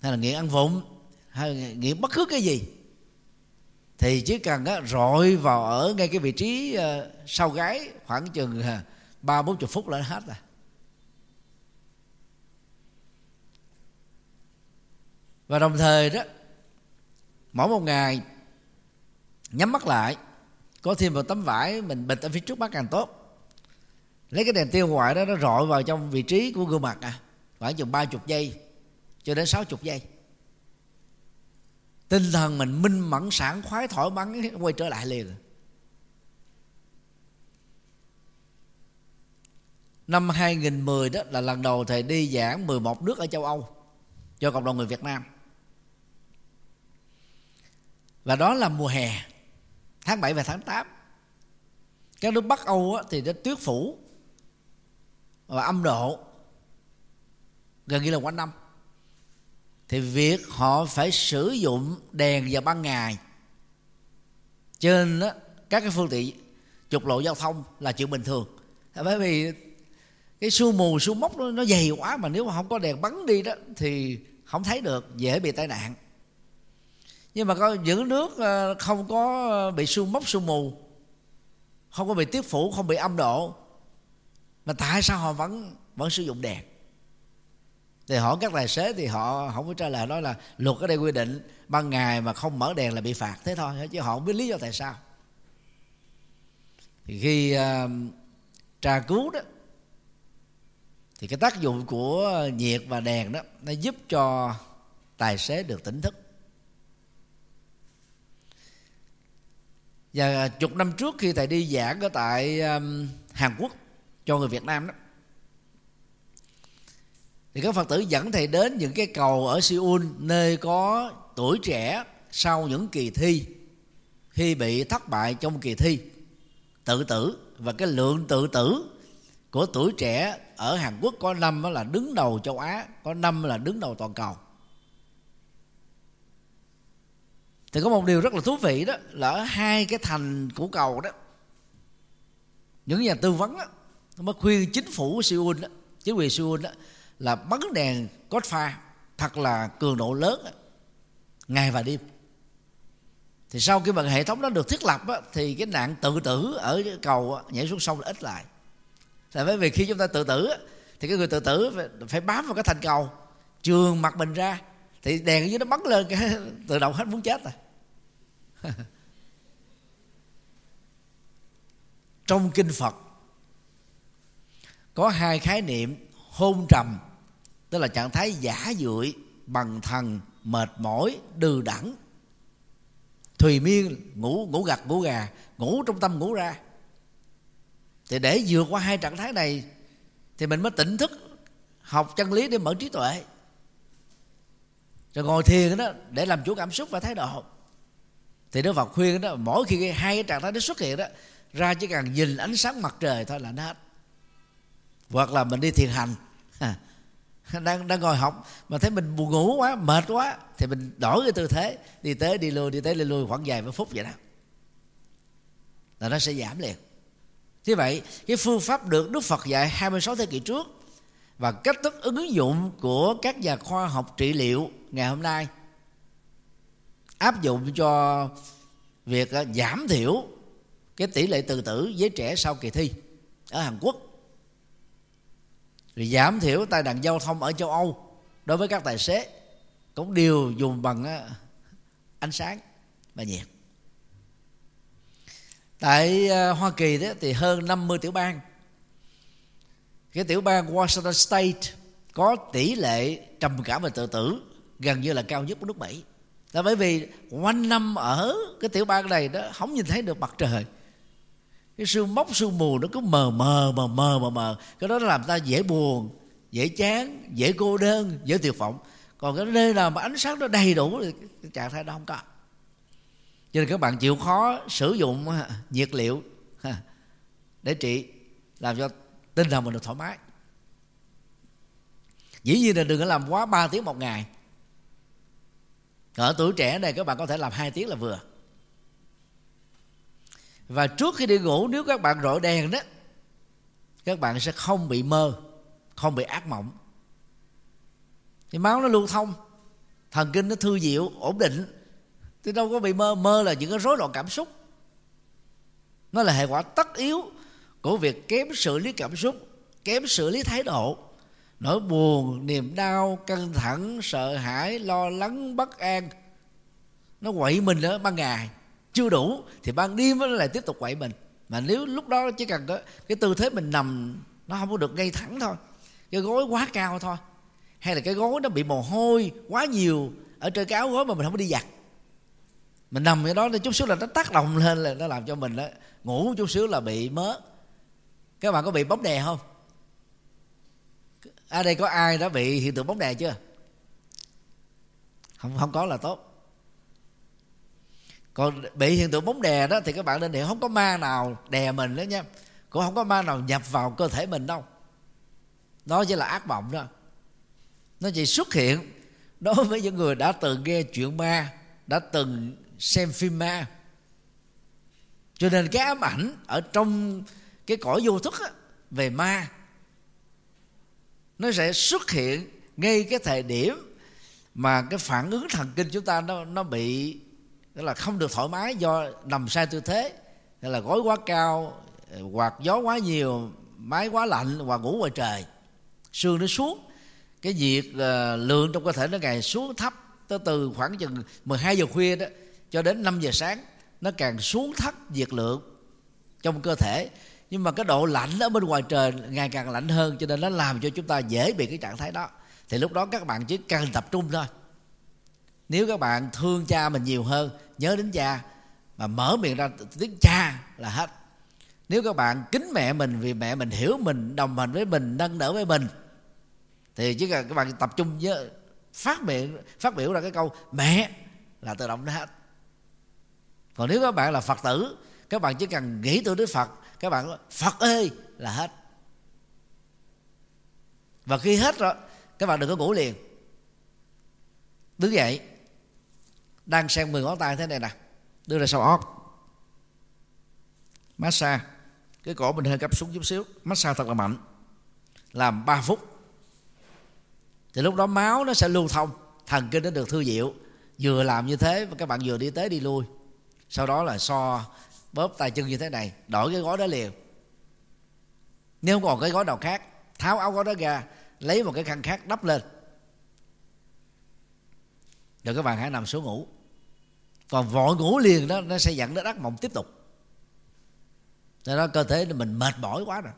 hay là nghiện ăn vụng hay nghiện bất cứ cái gì thì chỉ cần á, rọi vào ở ngay cái vị trí uh, sau gáy khoảng chừng ờ, ba bốn chục phút là hết rồi. Và đồng thời đó, mỗi một ngày nhắm mắt lại, có thêm một tấm vải mình bịt ở phía trước mắt càng tốt. Lấy cái đèn tiêu ngoại đó, nó rọi vào trong vị trí của gương mặt à khoảng chừng ba chục giây cho đến sáu chục giây. Tinh thần mình minh mẫn, sảng khoái, thoải mắn quay trở lại liền. Năm 2010 đó là lần đầu thầy đi giảng 11 nước ở châu Âu cho cộng đồng người Việt Nam. Và đó là mùa hè tháng 7 và tháng 8. Các nước Bắc Âu thì nó tuyết phủ và âm độ gần như là quanh năm. Thì việc họ phải sử dụng đèn vào ban ngày trên đó, các cái phương tiện trục lộ giao thông là chuyện bình thường. Bởi vì cái sương mù sương mốc nó, nó dày quá mà nếu mà không có đèn bắn đi đó thì không thấy được dễ bị tai nạn nhưng mà có những nước ờ, không có ờ, bị sương mốc sương mù không có bị tiếp phủ không bị âm độ mà tại sao họ vẫn vẫn sử dụng đèn? Thì hỏi các tài xế thì họ không có trả lời nói là luật ở đây quy định ban ngày mà không mở đèn là bị phạt thế thôi chứ họ không biết lý do tại sao. Thì khi uh, tra cứu đó thì cái tác dụng của nhiệt và đèn đó nó giúp cho tài xế được tỉnh thức. Và à, chục năm trước khi thầy đi giảng ở tại um, Hàn Quốc cho người Việt Nam đó thì các phật tử dẫn thầy đến những cái cầu ở Seoul nơi có tuổi trẻ sau những kỳ thi khi bị thất bại trong kỳ thi. Tự tử và cái lượng tự tử của tuổi trẻ ở Hàn Quốc có năm là đứng đầu châu Á có năm là đứng đầu toàn cầu. Thì có một điều rất là thú vị đó là ở hai cái thành của cầu đó những nhà tư vấn đó, mới khuyên chính phủ Seoul đó, chính quyền Seoul đó là bắn đèn cốt pha thật là cường độ lớn ngày và đêm. Thì sau khi mà hệ thống đó được thiết lập á, thì cái nạn tự tử ở cầu á, nhảy xuống sông là ít lại. Là bởi vì khi chúng ta tự tử á, thì cái người tự tử phải, phải bám vào cái thành cầu trường mặt mình ra thì đèn ở dưới nó bắn lên cái tự động hết muốn chết rồi. trong kinh phật, có hai khái niệm hôn trầm, tức là trạng thái giả dưỡi bằng thần, mệt mỏi, đừ đẳng. Thùy miên, ngủ ngủ gật ngủ gà, ngủ trong tâm ngủ ra. Thì để vượt qua hai trạng thái này, thì mình mới tỉnh thức, học chân lý để mở trí tuệ. Rồi ngồi thiền đó, để làm chủ cảm xúc và thái độ thì đức phật khuyên đó, mỗi khi hai cái trạng thái đó xuất hiện đó, ra chỉ cần nhìn ánh sáng mặt trời thôi là nó hết. Hoặc là mình đi thiền hành. Đang đang ngồi học mà thấy mình buồn ngủ quá, mệt quá, thì mình đổi cái tư thế. Đi tới, đi lui, đi tới, đi lui khoảng vài mấy phút vậy đó. Là nó sẽ giảm liền. Như vậy, cái phương pháp được Đức Phật dạy 26 thế kỷ trước và cách thức ứng dụng của các nhà khoa học trị liệu ngày hôm nay áp dụng cho việc ờ, giảm thiểu cái tỷ lệ tự tử với trẻ sau kỳ thi ở Hàn Quốc. Rồi giảm thiểu tai nạn giao thông ở châu Âu đối với các tài xế cũng đều dùng bằng ờ, ánh sáng và nhiệt. Tại ờ, Hoa Kỳ đó thì hơn 50 tiểu bang. Cái tiểu bang Washington State có tỷ lệ trầm cảm và tự tử gần như là cao nhất của nước Mỹ là bởi vì quanh năm ở cái tiểu bang này đó, không nhìn thấy được mặt trời. Cái sương mốc, sương mù nó cứ mờ mờ mờ mờ mờ mờ. Cái đó nó làm ta dễ buồn, dễ chán, dễ cô đơn, dễ tuyệt vọng. Còn cái nơi nào mà ánh sáng nó đầy đủ thì cái trạng thái đó không có. Cho nên các bạn chịu khó sử dụng nhiệt liệu để trị, làm cho tinh thần mình được thoải mái. Dĩ nhiên là đừng có làm quá 3 tiếng một ngày ở tuổi trẻ này các bạn có thể làm hai tiếng là vừa. Và trước khi đi ngủ, nếu các bạn rọi đèn đó, các bạn sẽ không bị mơ, không bị ác mộng. Thì máu nó lưu thông, thần kinh nó thư diệu, ổn định. Thì đâu có bị mơ mơ là những cái rối loạn cảm xúc. Nó là hệ quả tất yếu của việc kém xử lý cảm xúc, kém xử lý thái độ nỗi buồn niềm đau căng thẳng sợ hãi lo lắng bất an nó quậy mình ở ban ngày. Chưa đủ thì ban đêm nó lại tiếp tục quậy mình. Mà nếu lúc đó chỉ cần có cái tư thế mình nằm nó không có được ngay thẳng thôi. Cái gối quá cao thôi. Hay là cái gối nó bị mồ hôi quá nhiều ở trên cái áo gối mà mình không có đi giặt. Mình nằm ở đó thì chút xíu là nó tác động lên là nó làm cho mình đó, ngủ chút xíu là bị mớ. Các bạn có bị bóng đè không? Ở đây có ai đã bị hiện tượng bóng đè chưa? Không không có là tốt. Còn bị hiện tượng bóng đè đó thì các bạn nên hiểu không có ma nào đè mình đó nha. Cũng không có ma nào nhập vào cơ thể mình đâu. Đó chỉ là ác mộng đó. Nó chỉ xuất hiện đối với những người đã từng nghe chuyện ma đã từng xem phim ma. Cho nên cái ám ảnh ở trong cái cõi vô thức á, về ma nó sẽ xuất hiện ngay cái thời điểm mà cái phản ứng thần kinh chúng ta nó nó bị tức là không được thoải mái do nằm sai tư thế. Hay là gối quá cao hoặc gió quá nhiều máy quá lạnh hoặc ngủ ngoài trời. Xương nó xuống. Cái nhiệt uh, ờ, lượng trong cơ thể nó ngày xuống thấp tới từ khoảng chừng 12 giờ khuya đó cho đến 5 giờ sáng nó càng xuống thấp nhiệt lượng trong cơ thể nhưng mà cái độ lạnh ở bên ngoài trời ngày càng lạnh hơn, cho nên nó làm cho chúng ta dễ bị cái trạng thái đó. Thì lúc đó các bạn chỉ cần tập trung thôi. Nếu các bạn thương cha mình nhiều hơn, nhớ đến cha, mà mở miệng ra tiếng cha là hết. Nếu các bạn kính mẹ mình vì mẹ mình hiểu mình, đồng hành với mình, nâng đỡ với mình, thì chỉ cần các bạn tập trung với phát miệng, phát biểu ra cái câu mẹ là tự động nó hết. Còn nếu các bạn là phật tử các bạn chỉ cần nghĩ tới đức phật các bạn nói, phật ơi! là hết. Và khi hết rồi các bạn đừng có ngủ liền. Đứng dậy đang xem mười ngón tay thế này nè đưa ra sau óc, massage cái cổ mình hơi cắp xuống chút xíu. Massage thật là mạnh. Làm 3 phút thì lúc đó máu nó sẽ lưu thông thần kinh nó được thư diệu vừa làm như thế và các bạn vừa đi tới đi lui. Sau đó là so bóp tay chân như thế này đổi cái gói đó liền. Nếu không còn cái gói nào khác tháo áo gói đó ra lấy một cái khăn khác đắp lên. Rồi các bạn hãy nằm xuống ngủ. Còn vội ngủ liền đó nó sẽ dẫn đến ác mộng tiếp tục. Do đó cơ thể mình mệt mỏi quá rồi.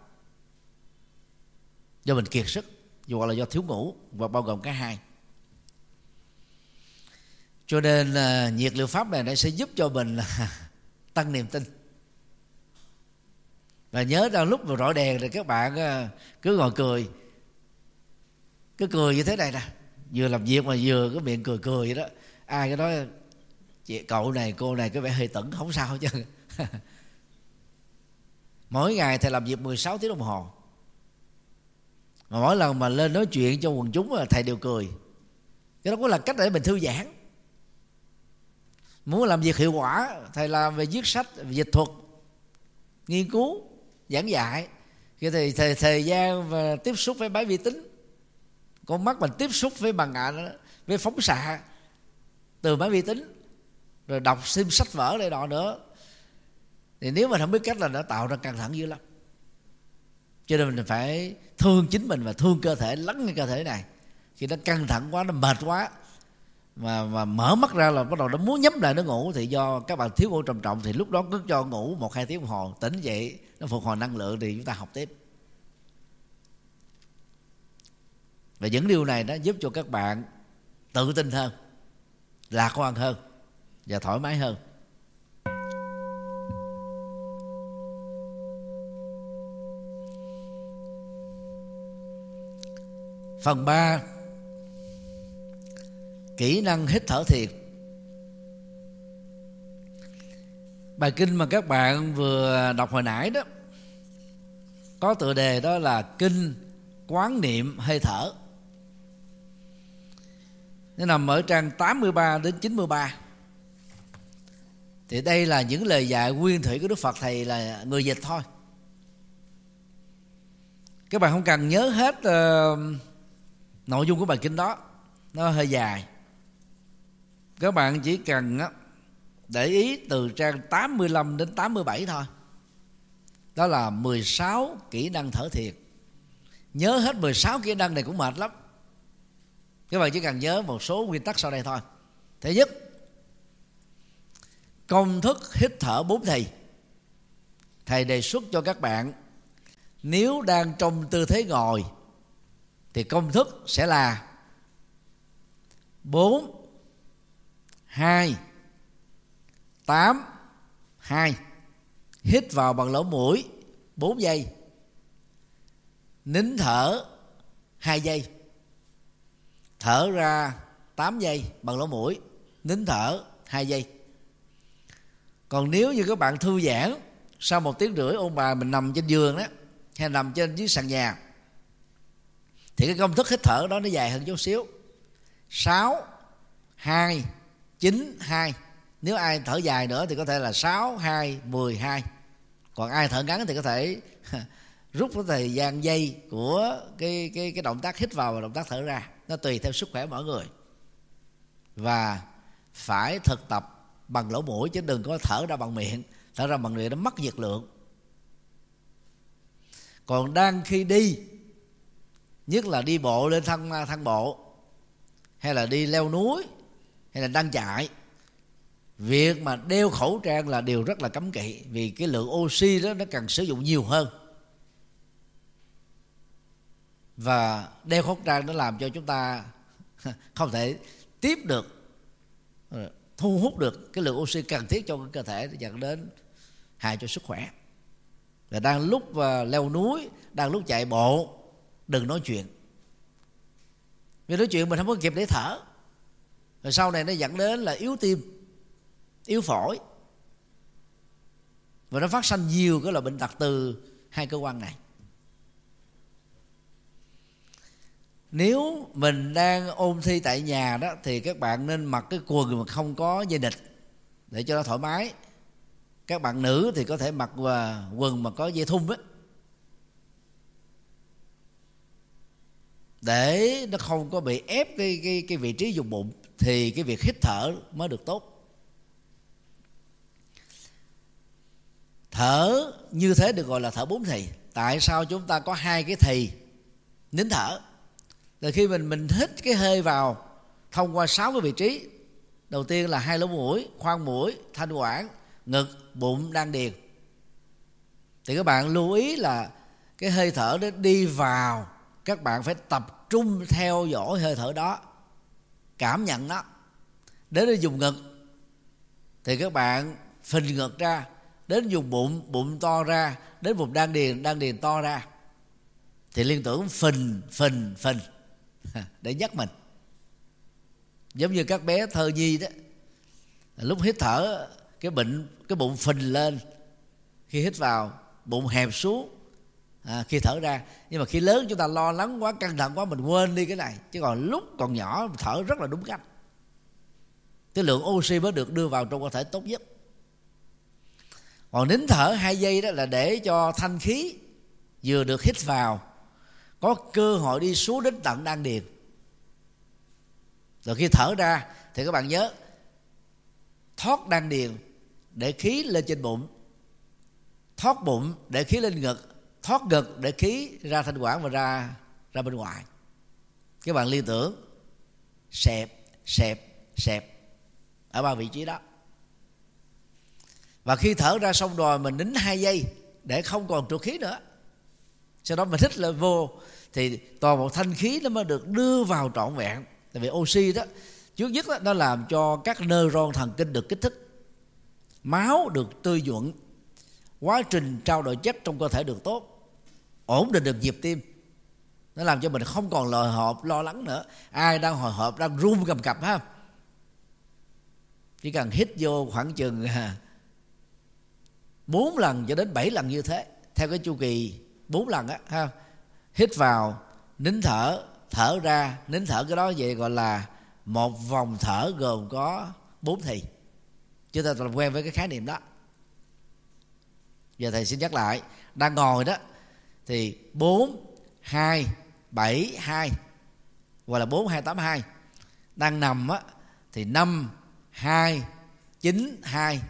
Do mình kiệt sức dù là do thiếu ngủ và bao gồm cả hai. Cho nên uh, nhiệt liệu pháp này nó sẽ giúp cho mình là tăng niềm tin. Và nhớ ra lúc mà rọi đèn thì các bạn à, cứ ngồi cười. Cứ cười như thế này nè. Vừa làm việc mà vừa cái miệng cười cười vậy đó. Ai cái nói, chị, cậu này, cô này có vẻ hơi tẩn, không sao chứ mỗi ngày thầy làm việc 16 tiếng đồng hồ. Mà mỗi lần mà lên nói chuyện cho quần chúng là thầy đều cười. Cái đó cũng là cách để mình thư giãn muốn làm việc hiệu quả thầy làm về viết sách về dịch thuật nghiên cứu giảng dạy. Cái thì thời, thời gian và tiếp xúc với máy vi tính con mắt mình tiếp xúc với bằng ảnh với phóng xạ từ máy vi tính rồi đọc xem sách vở này nọ nữa. Thì nếu mà không biết cách là nó tạo ra căng thẳng dữ lắm. Cho nên mình phải thương chính mình và thương cơ thể lắng nghe cơ thể này. Khi nó căng thẳng quá nó mệt quá mà mà mở mắt ra là bắt đầu nó muốn nhắm lại nó ngủ. Thì do các bạn thiếu ngủ trầm trọng, thì lúc đó cứ cho ngủ một, hai tiếng đồng hồ, tỉnh dậy, nó phục hồi năng lượng thì chúng ta học tiếp. Và những điều này nó giúp cho các bạn tự tin hơn, lạc quan hơn và thoải mái hơn. Phần 3 kỹ năng hít thở thiền bài kinh mà các bạn vừa đọc hồi nãy đó có tựa đề đó là kinh quán niệm hơi thở. Nó nằm ở trang 83 đến 93 thì đây là những lời dạy nguyên thủy của Đức Phật thầy là người dịch thôi. Các bạn không cần nhớ hết uh, nội dung của bài kinh đó nó hơi dài các bạn chỉ cần để ý từ trang 85 đến 87 thôi. Đó là 16 kỹ năng thở thiệt. Nhớ hết 16 kỹ năng này cũng mệt lắm. Các bạn chỉ cần nhớ một số nguyên tắc sau đây thôi. Thứ nhất, công thức hít thở bốn thì thầy đề xuất cho các bạn, nếu đang trong tư thế ngồi, thì công thức sẽ là bốn hai. Tám. Hai. Hít vào bằng lỗ mũi. 4 giây. Nín thở. 2 giây. Thở ra 8 giây bằng lỗ mũi. Nín thở. 2 giây. Còn nếu như các bạn thư giãn, sau một tiếng rưỡi ôn bài mình nằm trên giường đó, hay nằm trên dưới sàn nhà, thì cái công thức hít thở đó nó dài hơn chút xíu. 6 2 9 2 nếu ai thở dài nữa thì có thể là 6 2 12 còn ai thở ngắn thì có thể rút cái thời gian dây của cái cái cái động tác hít vào và động tác thở ra. Nó tùy theo sức khỏe mỗi người. Và phải thực tập bằng lỗ mũi chứ đừng có thở ra bằng miệng. Thở ra bằng miệng nó mất nhiệt lượng. Còn đang khi đi, nhất là đi bộ lên thang thang bộ hay là đi leo núi hay là đang chạy. Việc mà đeo khẩu trang là điều rất là cấm kỵ, vì cái lượng oxy đó nó cần sử dụng nhiều hơn. Và đeo khẩu trang nó làm cho chúng ta không thể tiếp được ờ, thu hút được cái lượng oxy cần thiết cho cơ thể dẫn đến hại cho sức khỏe. Và đang lúc và leo núi, đang lúc chạy bộ, đừng nói chuyện. Vì nói chuyện mình không có kịp để thở rồi sau này nó dẫn đến là yếu tim, yếu phổi. Và nó phát sinh nhiều cái loại bệnh tật từ hai cơ quan này. Nếu mình đang ôn thi tại nhà đó, thì các bạn nên mặc cái quần mà không có dây địch để cho nó thoải mái. Các bạn nữ thì có thể mặc à, quần mà có dây thun á. Để nó không có bị ép cái cái cái vị trí dùng bụng thì cái việc hít thở mới được tốt. Thở như thế được gọi là thở bốn thì tại sao chúng ta có hai cái thì nín thở? Là khi mình mình hít cái hơi vào thông qua sáu cái vị trí. Đầu tiên là hai lỗ mũi, khoang mũi, thanh quản, ngực, bụng đan điền. Thì các bạn lưu ý là cái hơi thở đó đi vào, các bạn phải tập trung theo dõi hơi thở đó cảm nhận nó đến đây dùng ngực, thì các bạn phình ngực ra, đến dùng bụng bụng to ra, đến vùng đan điền đan điền to ra, thì liên tưởng phình phình phình. Để nhắc mình. Giống như các bé thơ nhi đó, lúc hít thở, cái bệnh, cái bụng phình lên, khi hít vào, bụng hẹp xuống à, khi thở ra. Nhưng mà khi lớn chúng ta lo lắng quá căng thẳng quá mình quên đi cái này. Chứ còn lúc còn nhỏ thở rất là đúng cách. Cái lượng oxy mới được đưa vào trong cơ thể tốt nhất. Còn nín thở hai giây đó là để cho thanh khí vừa được hít vào có cơ hội đi xuống đến tận đan điền. Rồi khi thở ra thì các bạn nhớ thoát đan điền để khí lên trên bụng thoát bụng để khí lên ngực thoát ngực để khí ra thanh quản và ra ra bên ngoài. Các bạn liên tưởng xẹp xẹp xẹp ở ba vị trí đó. Và khi thở ra xong rồi mình nín hai giây để không còn trượt khí nữa. Sau đó mình hít là vô thì toàn bộ thanh khí nó mới được đưa vào trọn vẹn. Tại vì oxy đó trước nhất đó, nó làm cho các neuron thần kinh được kích thích. Máu được tươi nhuận quá trình trao đổi chất trong cơ thể được tốt ổn định được nhịp tim. Nó làm cho mình không còn lòi hộp lo lắng nữa. Ai đang hồi hộp, đang run cầm cập ha. Chỉ cần hít vô khoảng chừng bốn lần cho đến bảy lần như thế. Theo cái chu kỳ bốn lần á, ha, hít vào, nín thở thở ra, nín thở cái đó vậy gọi là một vòng thở gồm có bốn thì. Chúng ta làm quen với cái khái niệm đó. Giờ thầy xin nhắc lại, đang ngồi đó thì bốn, hai, bảy, hai. Hoặc là bốn, hai, tám, hai. Đang nằm á, thì năm, hai, chín, hai.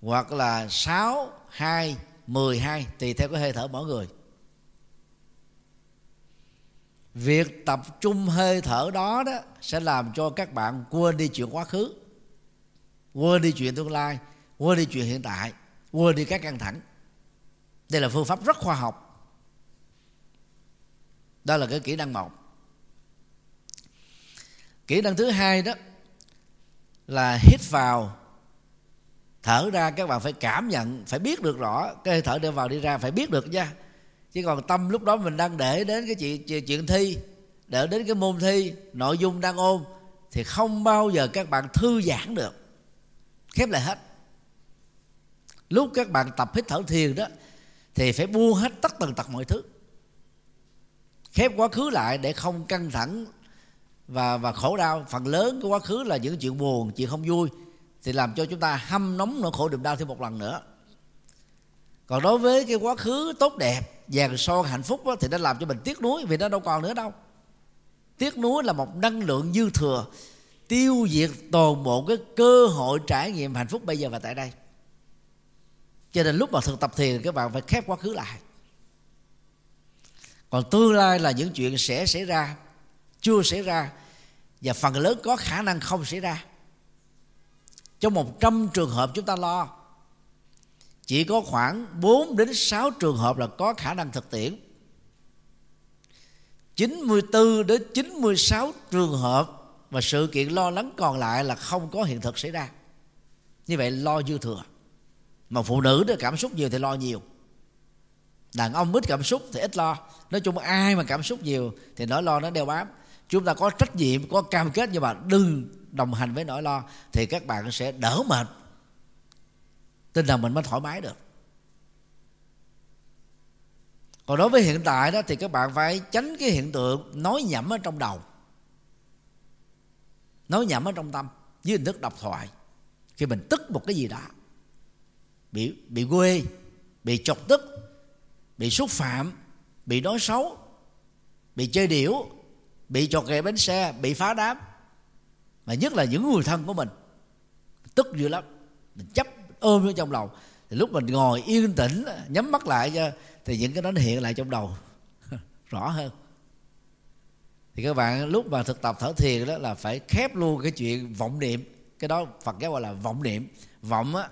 Hoặc là sáu, hai, mười, hai. Tùy theo cái hơi thở mỗi người. Việc tập trung hơi thở đó đó sẽ làm cho các bạn quên đi chuyện quá khứ, quên đi chuyện tương lai, quên đi chuyện hiện tại, quên đi các căng thẳng. Đây là phương pháp rất khoa học đó là cái kỹ năng một. Kỹ năng thứ hai đó là hít vào. Thở ra các bạn phải cảm nhận, phải biết được rõ. Cái hơi thở đi vào đi ra phải biết được nha. Chứ còn tâm lúc đó mình đang để đến cái chuyện chuyện thi, để đến cái môn thi, nội dung đang ôn, thì không bao giờ các bạn thư giãn được. Khép lại hết. Lúc các bạn tập hít thở thiền đó, thì phải buông hết tất tần tật mọi thứ khép quá khứ lại để không căng thẳng và và khổ đau. Phần lớn của quá khứ là những chuyện buồn chuyện không vui thì làm cho chúng ta hâm nóng nỗi khổ niềm đau thêm một lần nữa. Còn đối với cái quá khứ tốt đẹp vàng son hạnh phúc đó, thì nó làm cho mình tiếc nuối vì nó đâu còn nữa đâu. Tiếc nuối là một năng lượng dư thừa tiêu diệt toàn bộ cái cơ hội trải nghiệm hạnh phúc bây giờ và tại đây. Cho nên lúc mà thực tập thiền các bạn phải khép quá khứ lại còn tương lai là những chuyện sẽ xảy ra, chưa xảy ra, và phần lớn có khả năng không xảy ra. Trong một trăm trường hợp chúng ta lo, chỉ có khoảng 4 đến 6 trường hợp là có khả năng thực tiễn. 94 đến 96 trường hợp và sự kiện lo lắng còn lại là không có hiện thực xảy ra. Như vậy lo dư thừa. Mà phụ nữ đó cảm xúc nhiều thì lo nhiều đàn ông ít cảm xúc thì ít lo. Nói chung ai mà cảm xúc nhiều thì nỗi lo nó đeo bám. Chúng ta có trách nhiệm, có cam kết nhưng mà đừng đồng hành với nỗi lo thì các bạn sẽ đỡ mệt. Tinh thần mình mới thoải mái được. Còn đối với hiện tại đó thì các bạn phải tránh cái hiện tượng nói nhẩm ở trong đầu. Nói nhẩm ở trong tâm dưới hình thức độc thoại. Khi mình tức một cái gì đó, bị bị quê, bị chọc tức bị xúc phạm, bị nói xấu, bị chơi điểu, bị chọt ghẹ bánh xe, bị phá đám. Mà nhất là những người thân của mình, tức dữ lắm. Mình chấp ôm nó trong lòng. Thì lúc mình ngồi yên tĩnh, nhắm mắt lại cho, thì những cái đó nó hiện lại trong đầu. Rõ hơn. Thì các bạn, lúc mà thực tập thở thiền đó là phải khép luôn cái chuyện vọng niệm. Cái đó phật giáo gọi là vọng niệm. Vọng á,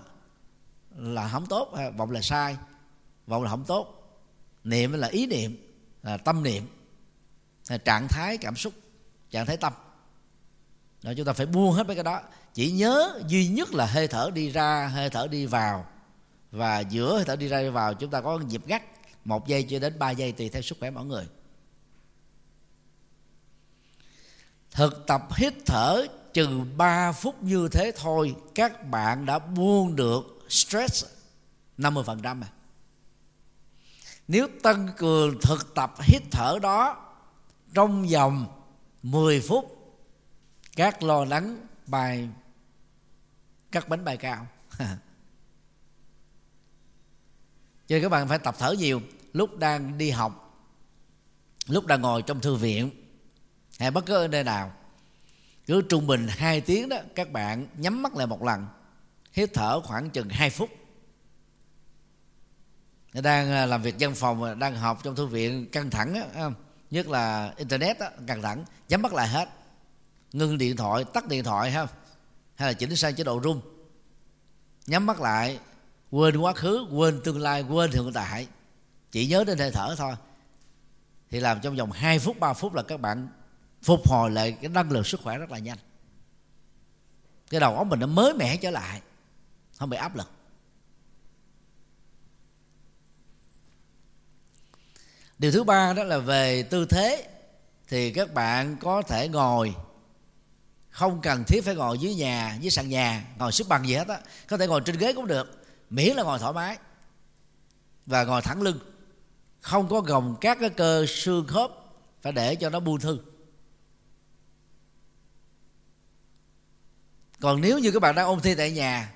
là không tốt, vọng là sai. Vọng là không tốt niệm là ý niệm là tâm niệm là trạng thái cảm xúc trạng thái tâm. Đó, chúng ta phải buông hết mấy cái đó. Chỉ nhớ duy nhất là hơi thở đi ra hơi thở đi vào. Và giữa hơi thở đi ra đi vào chúng ta có nhịp gắt một giây cho đến ba giây tùy theo sức khỏe mỗi người. Thực tập hít thở chừng 3 phút như thế thôi các bạn đã buông được stress 50% à nếu tăng cường thực tập hít thở đó trong vòng 10 phút, các lo lắng bài, các bánh bài cao. Cho nên các bạn phải tập thở nhiều. Lúc đang đi học, lúc đang ngồi trong thư viện, hay bất cứ ở nơi nào, cứ trung bình 2 tiếng đó, các bạn nhắm mắt lại một lần, hít thở khoảng chừng 2 phút đang ờ, làm việc văn phòng đang học trong thư viện căng thẳng á, nhất là internet á, căng thẳng nhắm mắt lại hết. Ngưng điện thoại tắt điện thoại ha hay là chỉnh sang chế độ rung nhắm mắt lại quên quá khứ quên tương lai quên hiện tại. Chỉ nhớ đến hơi thở thôi. Thì làm trong vòng 2 phút 3 phút là các bạn phục hồi lại cái năng lượng sức khỏe rất là nhanh. Cái đầu óc mình nó mới mẻ trở lại không bị áp lực. Điều thứ ba đó là về tư thế. Thì các bạn có thể ngồi. Không cần thiết phải ngồi dưới nhà, dưới sàn nhà, ngồi xếp bằng gì hết á. Có thể ngồi trên ghế cũng được, miễn là ngồi thoải mái và ngồi thẳng lưng. Không có gồng các cái cơ xương khớp phải để cho nó buông thư. Còn nếu như các bạn đang ôn thi tại nhà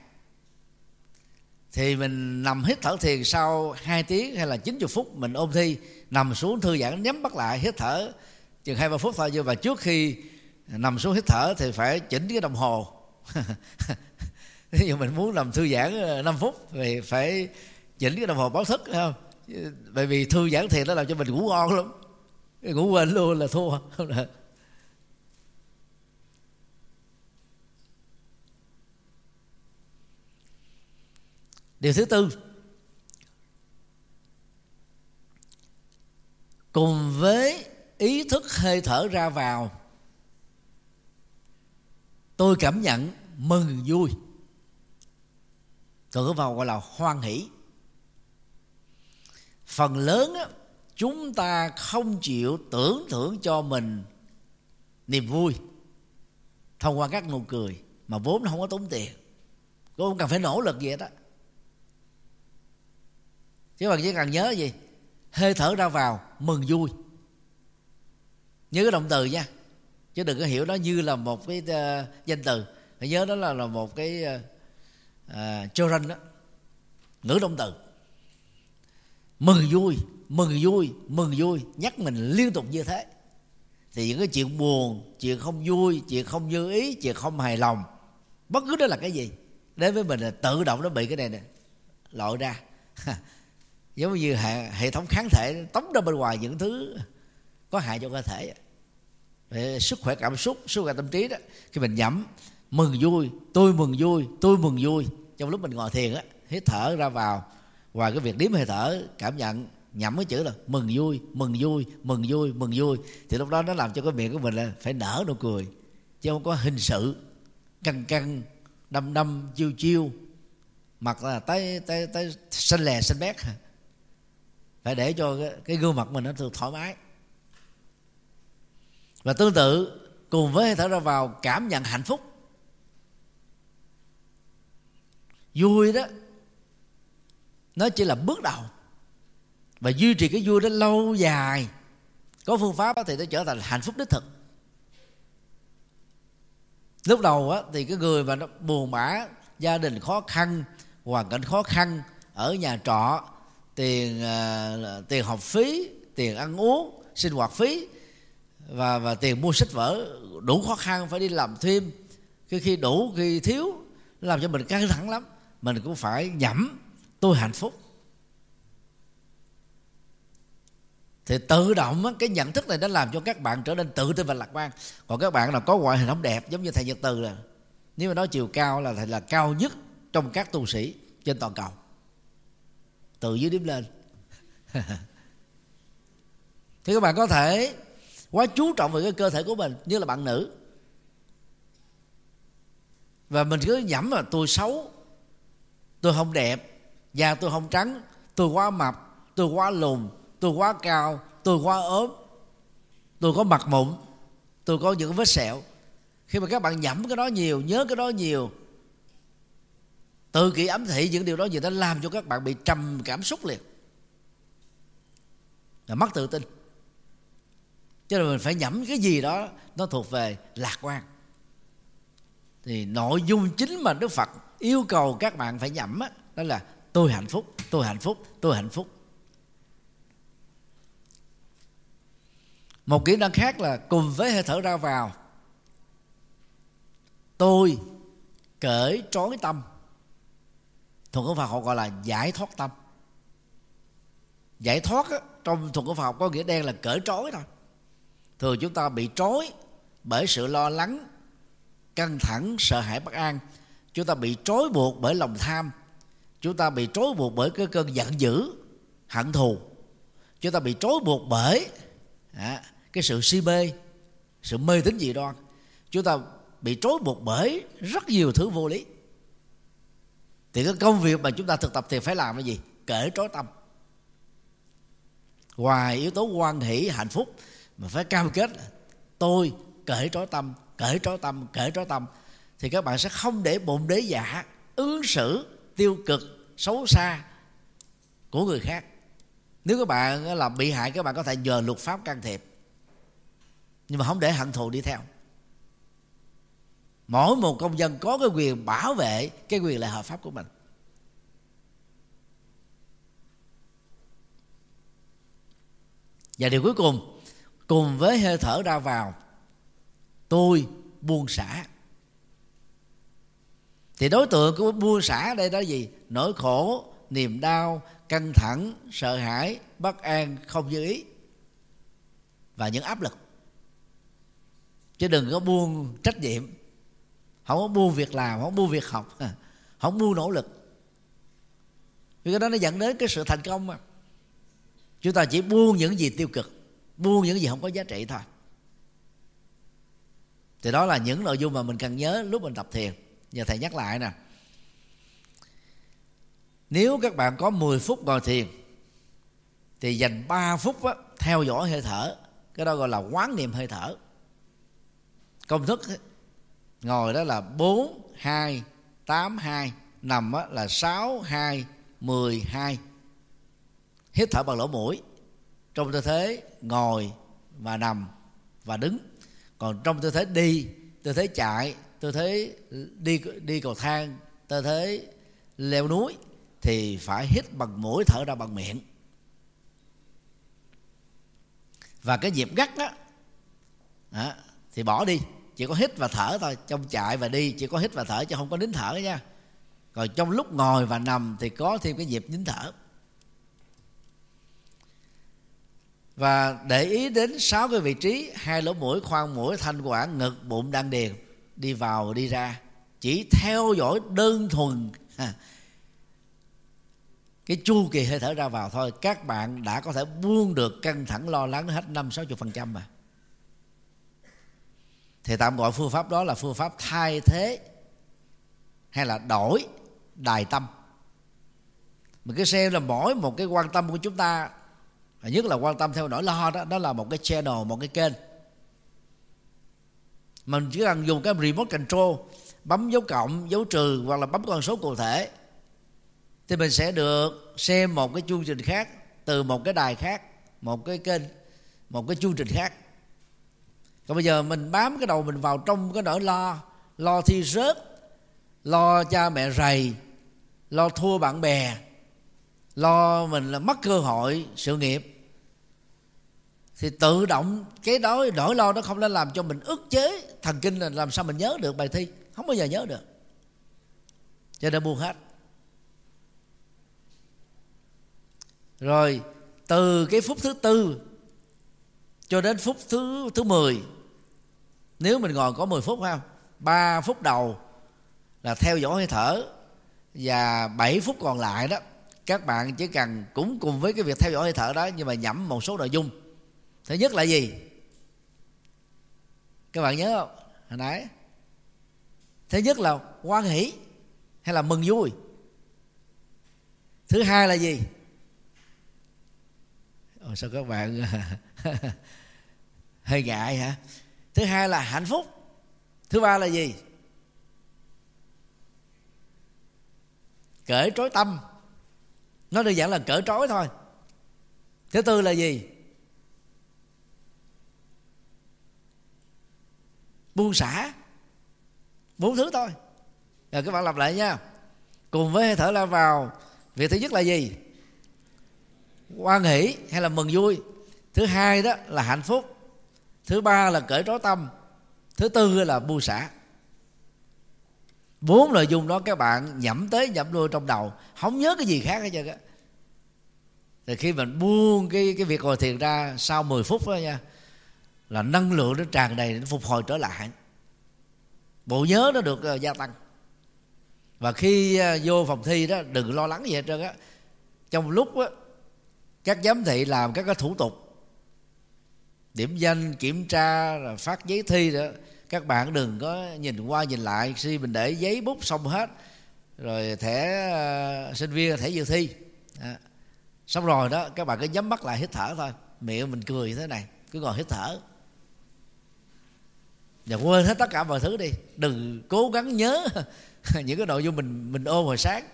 thì mình nằm hít thở thiền sau 2 tiếng hay là 90 phút, mình ôn thi, nằm xuống thư giãn, nhắm mắt lại, hít thở. Chừng hai ba phút thôi, nhưng mà trước khi nằm xuống hít thở thì phải chỉnh cái đồng hồ. Ví dụ mình muốn nằm thư giãn ờ, 5 phút thì phải chỉnh cái đồng hồ báo thức không? Bởi vì thư giãn thiền nó làm cho mình ngủ ngon lắm. Ngủ quên luôn là thua. không được điều thứ tư cùng với ý thức hơi thở ra vào tôi cảm nhận mừng vui. Còn có vào gọi là hoan hỷ. Phần lớn á, chúng ta không chịu tưởng thưởng cho mình niềm vui thông qua các nụ cười mà vốn nó không có tốn tiền. Cũng không cần phải nỗ lực gì đó chứ bạn chỉ cần nhớ gì? Hơi thở ra vào mừng vui. Nhớ cái động từ nha. Chứ đừng có hiểu nó như là một cái uh, danh từ. Phải nhớ đó là là một cái uh, uh, children đó. Ngữ động từ. Mừng vui mừng vui mừng vui. Nhắc mình liên tục như thế. Thì những cái chuyện buồn chuyện không vui chuyện không như ý chuyện không hài lòng bất cứ đó là cái gì đến với mình là tự động nó bị cái này nè lội ra giống như hệ, hệ thống kháng thể tống ra bên ngoài những thứ có hại cho cơ thể. Về sức khỏe cảm xúc sức khỏe tâm trí đó. Khi mình nhẩm mừng vui tôi mừng vui tôi mừng vui. Trong lúc mình ngồi thiền á hít thở ra vào. Ngoài cái việc đếm hơi thở cảm nhận nhẩm cái chữ là mừng vui mừng vui mừng vui mừng vui. Thì lúc đó nó làm cho cái miệng của mình là phải nở nụ cười. Chứ không có hình sự căng căng đâm đâm chiêu chiêu. Mặt là tới tới tới xanh lè xanh bét phải để cho cái, cái gương mặt mình nó được thoải mái. Và tương tự cùng với hơi thở ra vào cảm nhận hạnh phúc. Vui đó nó chỉ là bước đầu. Và duy trì cái vui đó lâu dài có phương pháp đó thì nó trở thành hạnh phúc đích thực. Lúc đầu á, thì cái người mà nó buồn bã gia đình khó khăn hoàn cảnh khó khăn ở nhà trọ tiền uh, tiền học phí tiền ăn uống sinh hoạt phí và và tiền mua sách vở đủ khó khăn phải đi làm thêm. Khi khi đủ khi thiếu làm cho mình căng thẳng lắm. Mình cũng phải nhẩm tôi hạnh phúc. Thì tự động cái nhận thức này đã làm cho các bạn trở nên tự tin và lạc quan. Còn các bạn nào có ngoại hình không đẹp giống như thầy nhật từ là nếu mà nói chiều cao là thầy là cao nhất trong các tu sĩ trên toàn cầu từ dưới điểm lên. Thì các bạn có thể quá chú trọng về cái cơ thể của mình, như là bạn nữ. Và mình cứ nhẩm là tôi xấu, tôi không đẹp, da tôi không trắng, tôi quá mập, tôi quá lùn, tôi quá cao, tôi quá ốm, tôi có mặt mụn, tôi có những vết sẹo. Khi mà các bạn nhẩm cái đó nhiều, nhớ cái đó nhiều tự kỷ ấm thị những điều đó gì đó làm cho các bạn bị trầm cảm xúc liền. Là mất tự tin. Cho nên mình phải nhẩm cái gì đó nó thuộc về lạc quan. Thì nội dung chính mà đức phật yêu cầu các bạn phải nhẩm đó, đó là tôi hạnh phúc tôi hạnh phúc tôi hạnh phúc. Một kỹ năng khác là cùng với hơi thở ra vào. Tôi cởi trói tâm thuật ngữ Phật họ gọi là giải thoát tâm. Giải thoát á, trong thuật ngữ Phật học có nghĩa đen là cởi trói thôi. Thường chúng ta bị trói bởi sự lo lắng căng thẳng sợ hãi bất an. Chúng ta bị trói buộc bởi lòng tham. Chúng ta bị trói buộc bởi cái cơn giận dữ hận thù. Chúng ta bị trói buộc bởi à, cái sự si mê sự mê tín dị đoan. Chúng ta bị trói buộc bởi rất nhiều thứ vô lý thì cái công việc mà chúng ta thực tập thì phải làm cái gì? Cởi trói tâm. Ngoài yếu tố quan hỷ, hạnh phúc mà phải cam kết tôi cởi trói tâm cởi trói tâm cởi trói tâm. Thì các bạn sẽ không để bụng đế giả dạ ứng xử tiêu cực, xấu xa của người khác. Nếu các bạn là bị hại, các bạn có thể nhờ luật pháp can thiệp. Nhưng mà không để hận thù đi theo mỗi một công dân có cái quyền bảo vệ cái quyền lợi hợp pháp của mình. Và điều cuối cùng cùng với hơi thở ra vào, tôi buông xả. Thì đối tượng của buông xả đây đó gì? Nỗi khổ, niềm đau, căng thẳng, sợ hãi, bất an, không như ý và những áp lực. Chứ đừng có buông trách nhiệm không có buông việc làm không buông việc học. À, không buông nỗ lực. Vì cái đó nó dẫn đến cái sự thành công mà. Chúng ta chỉ buông những gì tiêu cực buông những gì không có giá trị thôi. Thì đó là những nội dung mà mình cần nhớ lúc mình tập thiền. Giờ thầy nhắc lại nè. Nếu các bạn có 10 phút ngồi thiền thì dành 3 phút á, theo dõi hơi thở. Cái đó gọi là quán niệm hơi thở. Công thức ngồi đó là 4 2 8 2 nằm á, là 6 2 10 2 hít thở bằng lỗ mũi. Trong tư thế ngồi và nằm và đứng. Còn trong tư thế đi tư thế chạy tư thế đi đi cầu thang tư thế leo núi thì phải hít bằng mũi thở ra bằng miệng. Và cái nhịp gắt đó, đó thì bỏ đi chỉ có hít và thở thôi, trong chạy và đi, chỉ có hít và thở chứ không có nín thở nha. Còn trong lúc ngồi và nằm thì có thêm cái nhịp nín thở. Và để ý đến sáu cái vị trí, hai lỗ mũi, khoang mũi, thanh quản, ngực, bụng đan điền đi vào, đi ra. Chỉ theo dõi đơn thuần. Cái chu kỳ hơi thở ra vào thôi. Các bạn đã có thể buông được căng thẳng lo lắng hết năm, sáu chục phần trăm mà thì tạm gọi phương pháp đó là phương pháp thay thế hay là đổi đài tâm. Mình cứ xem là mỗi một cái quan tâm của chúng ta nhất là quan tâm theo nỗi lo đó đó là một cái channel, một cái kênh. Mình chỉ cần dùng cái remote control, bấm dấu cộng, dấu trừ, hoặc là bấm con số cụ thể, thì mình sẽ được xem một cái chương trình khác từ một cái đài khác, một cái kênh, một cái chương trình khác còn bây giờ mình bám cái đầu mình vào trong cái nỗi lo lo thi rớt, lo cha mẹ rầy, lo thua bạn bè, lo mình là mất cơ hội sự nghiệp. Thì tự động cái đó nỗi lo nó không nên làm cho mình ức chế thần kinh là làm sao mình nhớ được bài thi. Không bao giờ nhớ được. Cho nên buông hết. Rồi, từ cái phút thứ tư cho đến phút thứ thứ 10 nếu mình ngồi có 10 phút không? 3 phút đầu là theo dõi hơi thở và 7 phút còn lại đó các bạn chỉ cần cũng cùng với cái việc theo dõi hơi thở đó nhưng mà nhẩm một số nội dung. Thứ nhất là gì? Các bạn nhớ không? Hồi nãy. Thứ nhất là quan hỷ hay là mừng vui? Thứ hai là gì? Ồ, sao các bạn hơi ngại hả? Thứ hai là hạnh phúc. Thứ ba là gì? Cởi trói tâm. Nó đơn giản là cởi trói thôi. Thứ tư là gì? Buông xả. Bốn thứ thôi. Rồi các bạn lặp lại nha. Cùng với hơi thở ra vào, việc thứ nhất là gì? Quan hỷ hay là mừng vui? Thứ hai đó là hạnh phúc thứ ba là cởi trói tâm. Thứ tư là bu xả bốn nội dung đó các bạn nhẩm tới nhẩm lui trong đầu không nhớ cái gì khác hết trơn á. Thì khi mình buông cái cái việc ngồi thiền ra sau 10 phút đó nha là năng lượng nó tràn đầy nó phục hồi trở lại. Bộ nhớ nó được uh, gia tăng. Và khi uh, vô phòng thi đó đừng lo lắng gì hết trơn á. Trong lúc á, các giám thị làm các cái thủ tục điểm danh kiểm tra rồi phát giấy thi đó. Các bạn đừng có nhìn qua nhìn lại. Khi mình để giấy bút xong hết rồi thẻ uh, sinh viên thẻ dự thi. À. xong rồi đó các bạn cứ nhắm mắt lại hít thở thôi. Miệng mình cười như thế này cứ ngồi hít thở. Và quên hết tất cả mọi thứ đi. Đừng cố gắng nhớ những cái nội dung mình mình ôn hồi sáng.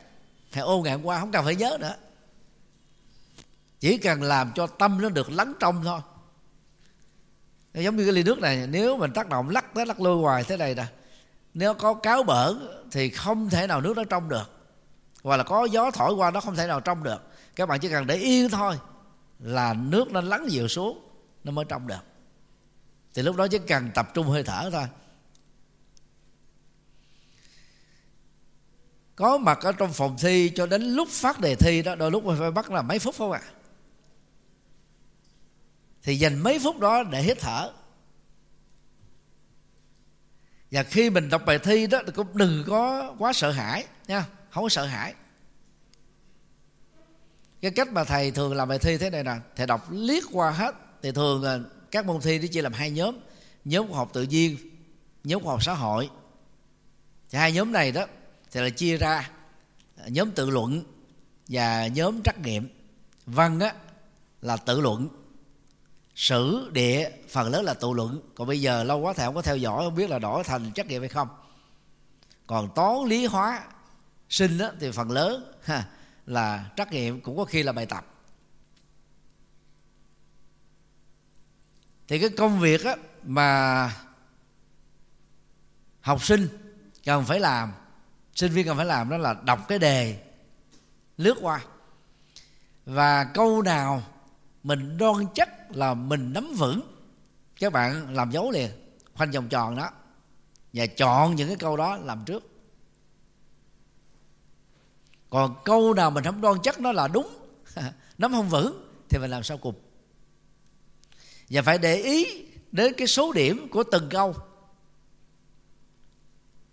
Hay ôn ngày hôm qua không cần phải nhớ nữa. Chỉ cần làm cho tâm nó được lắng trong thôi giống như cái ly nước này, nếu mình tác động lắc tới lắc lui hoài thế này nè, nếu có cáo bở thì không thể nào nước nó trong được. Hoặc là có gió thổi qua nó không thể nào trong được. Các bạn chỉ cần để yên thôi là nước nó lắng dịu xuống, nó mới trong được. Thì lúc đó chỉ cần tập trung hơi thở thôi. Có mặt ở trong phòng thi cho đến lúc phát đề thi đó, đôi lúc mình phải bắt là mấy phút không ạ? à? Thì dành mấy phút đó để hít thở. Và khi mình đọc bài thi đó, thì cũng đừng có quá sợ hãi nha, không có sợ hãi. Cái cách mà thầy thường làm bài thi thế này nè, thầy đọc liếc qua hết, thì thường các môn thi nó chia làm hai nhóm. Nhóm khoa học tự nhiên, nhóm khoa học xã hội. Thì hai nhóm này đó, thì là chia ra, nhóm tự luận và nhóm trắc nghiệm. Văn á, là tự luận sử địa phần lớn là tụ luận. Còn bây giờ lâu quá thầy không có theo dõi không biết là đổi thành trắc nghiệm hay không. Còn toán lý hóa sinh đó, thì phần lớn ha, là trắc nghiệm cũng có khi là bài tập. Thì cái công việc á, mà học sinh cần phải làm sinh viên cần phải làm đó là đọc cái đề lướt qua. Và câu nào mình đoan chắc là mình nắm vững. Các bạn làm dấu liền, khoanh vòng tròn đó. Và chọn những cái câu đó làm trước. Còn câu nào mình không đoan chắc nó là đúng, nắm không vững, thì mình làm sao cùng. Và phải để ý đến cái số điểm của từng câu.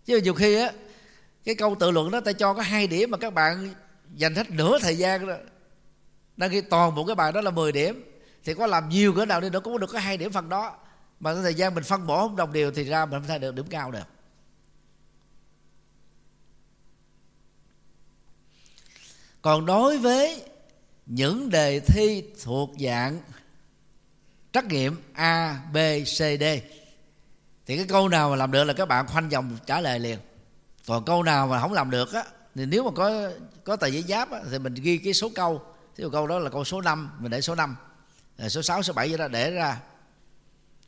Chứ nhiều khi á, cái câu tự luận đó ta cho có hai điểm mà các bạn dành hết nửa thời gian đó đăng khi toàn bộ cái bài đó là 10 điểm. Thì có làm nhiều cỡ nào đi nữa cũng được có hai điểm phần đó. Mà cái thời gian mình phân bổ không đồng đều thì ra mình không thể được điểm cao được. Còn đối với những đề thi thuộc dạng trắc nghiệm A, B, C, D thì cái câu nào mà làm được là các bạn khoanh vòng trả lời liền. Còn câu nào mà không làm được á thì nếu mà có có tờ giấy giáp á, thì mình ghi cái số câu ví câu đó là câu số 5 mình để số 5 số 6, số 7 vậy đó để ra.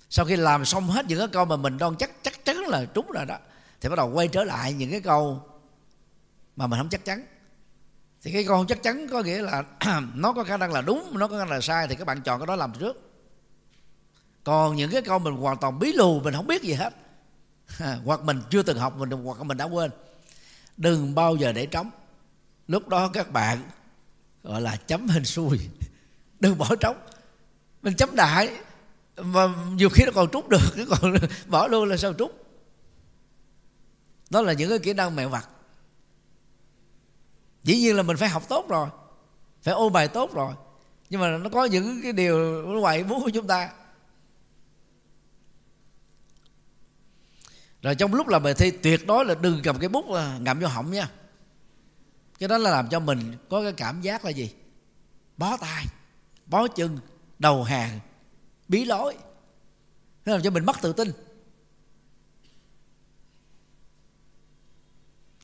Sau khi làm xong hết những cái câu mà mình đoan chắc chắc chắn là trúng rồi đó thì bắt đầu quay trở lại những cái câu mà mình không chắc chắn. Thì cái câu không chắc chắn có nghĩa là nó có khả năng là đúng nó có khả năng là sai thì các bạn chọn cái đó làm trước. Còn những cái câu mình hoàn toàn bí lù mình không biết gì hết. Hoặc mình chưa từng học mình hoặc mình đã quên. Đừng bao giờ để trống. Lúc đó các bạn gọi là chấm hình xui. Đừng bỏ trống. Mình chấm đại, mà nhiều khi nó còn trút được, cái còn bỏ luôn là sao trút? Đó là những cái kỹ năng mẹo vặt. Dĩ nhiên là mình phải học tốt rồi, phải ôn bài tốt rồi. Nhưng mà nó có những cái điều ngoài muốn của chúng ta. Rồi trong lúc làm bài thi, tuyệt đối là đừng cầm cái bút à, ngậm vô họng nha cái đó là làm cho mình có cái cảm giác là gì? Bó tay, bó chân, đầu hàng, bí lối. Nó làm cho mình mất tự tin.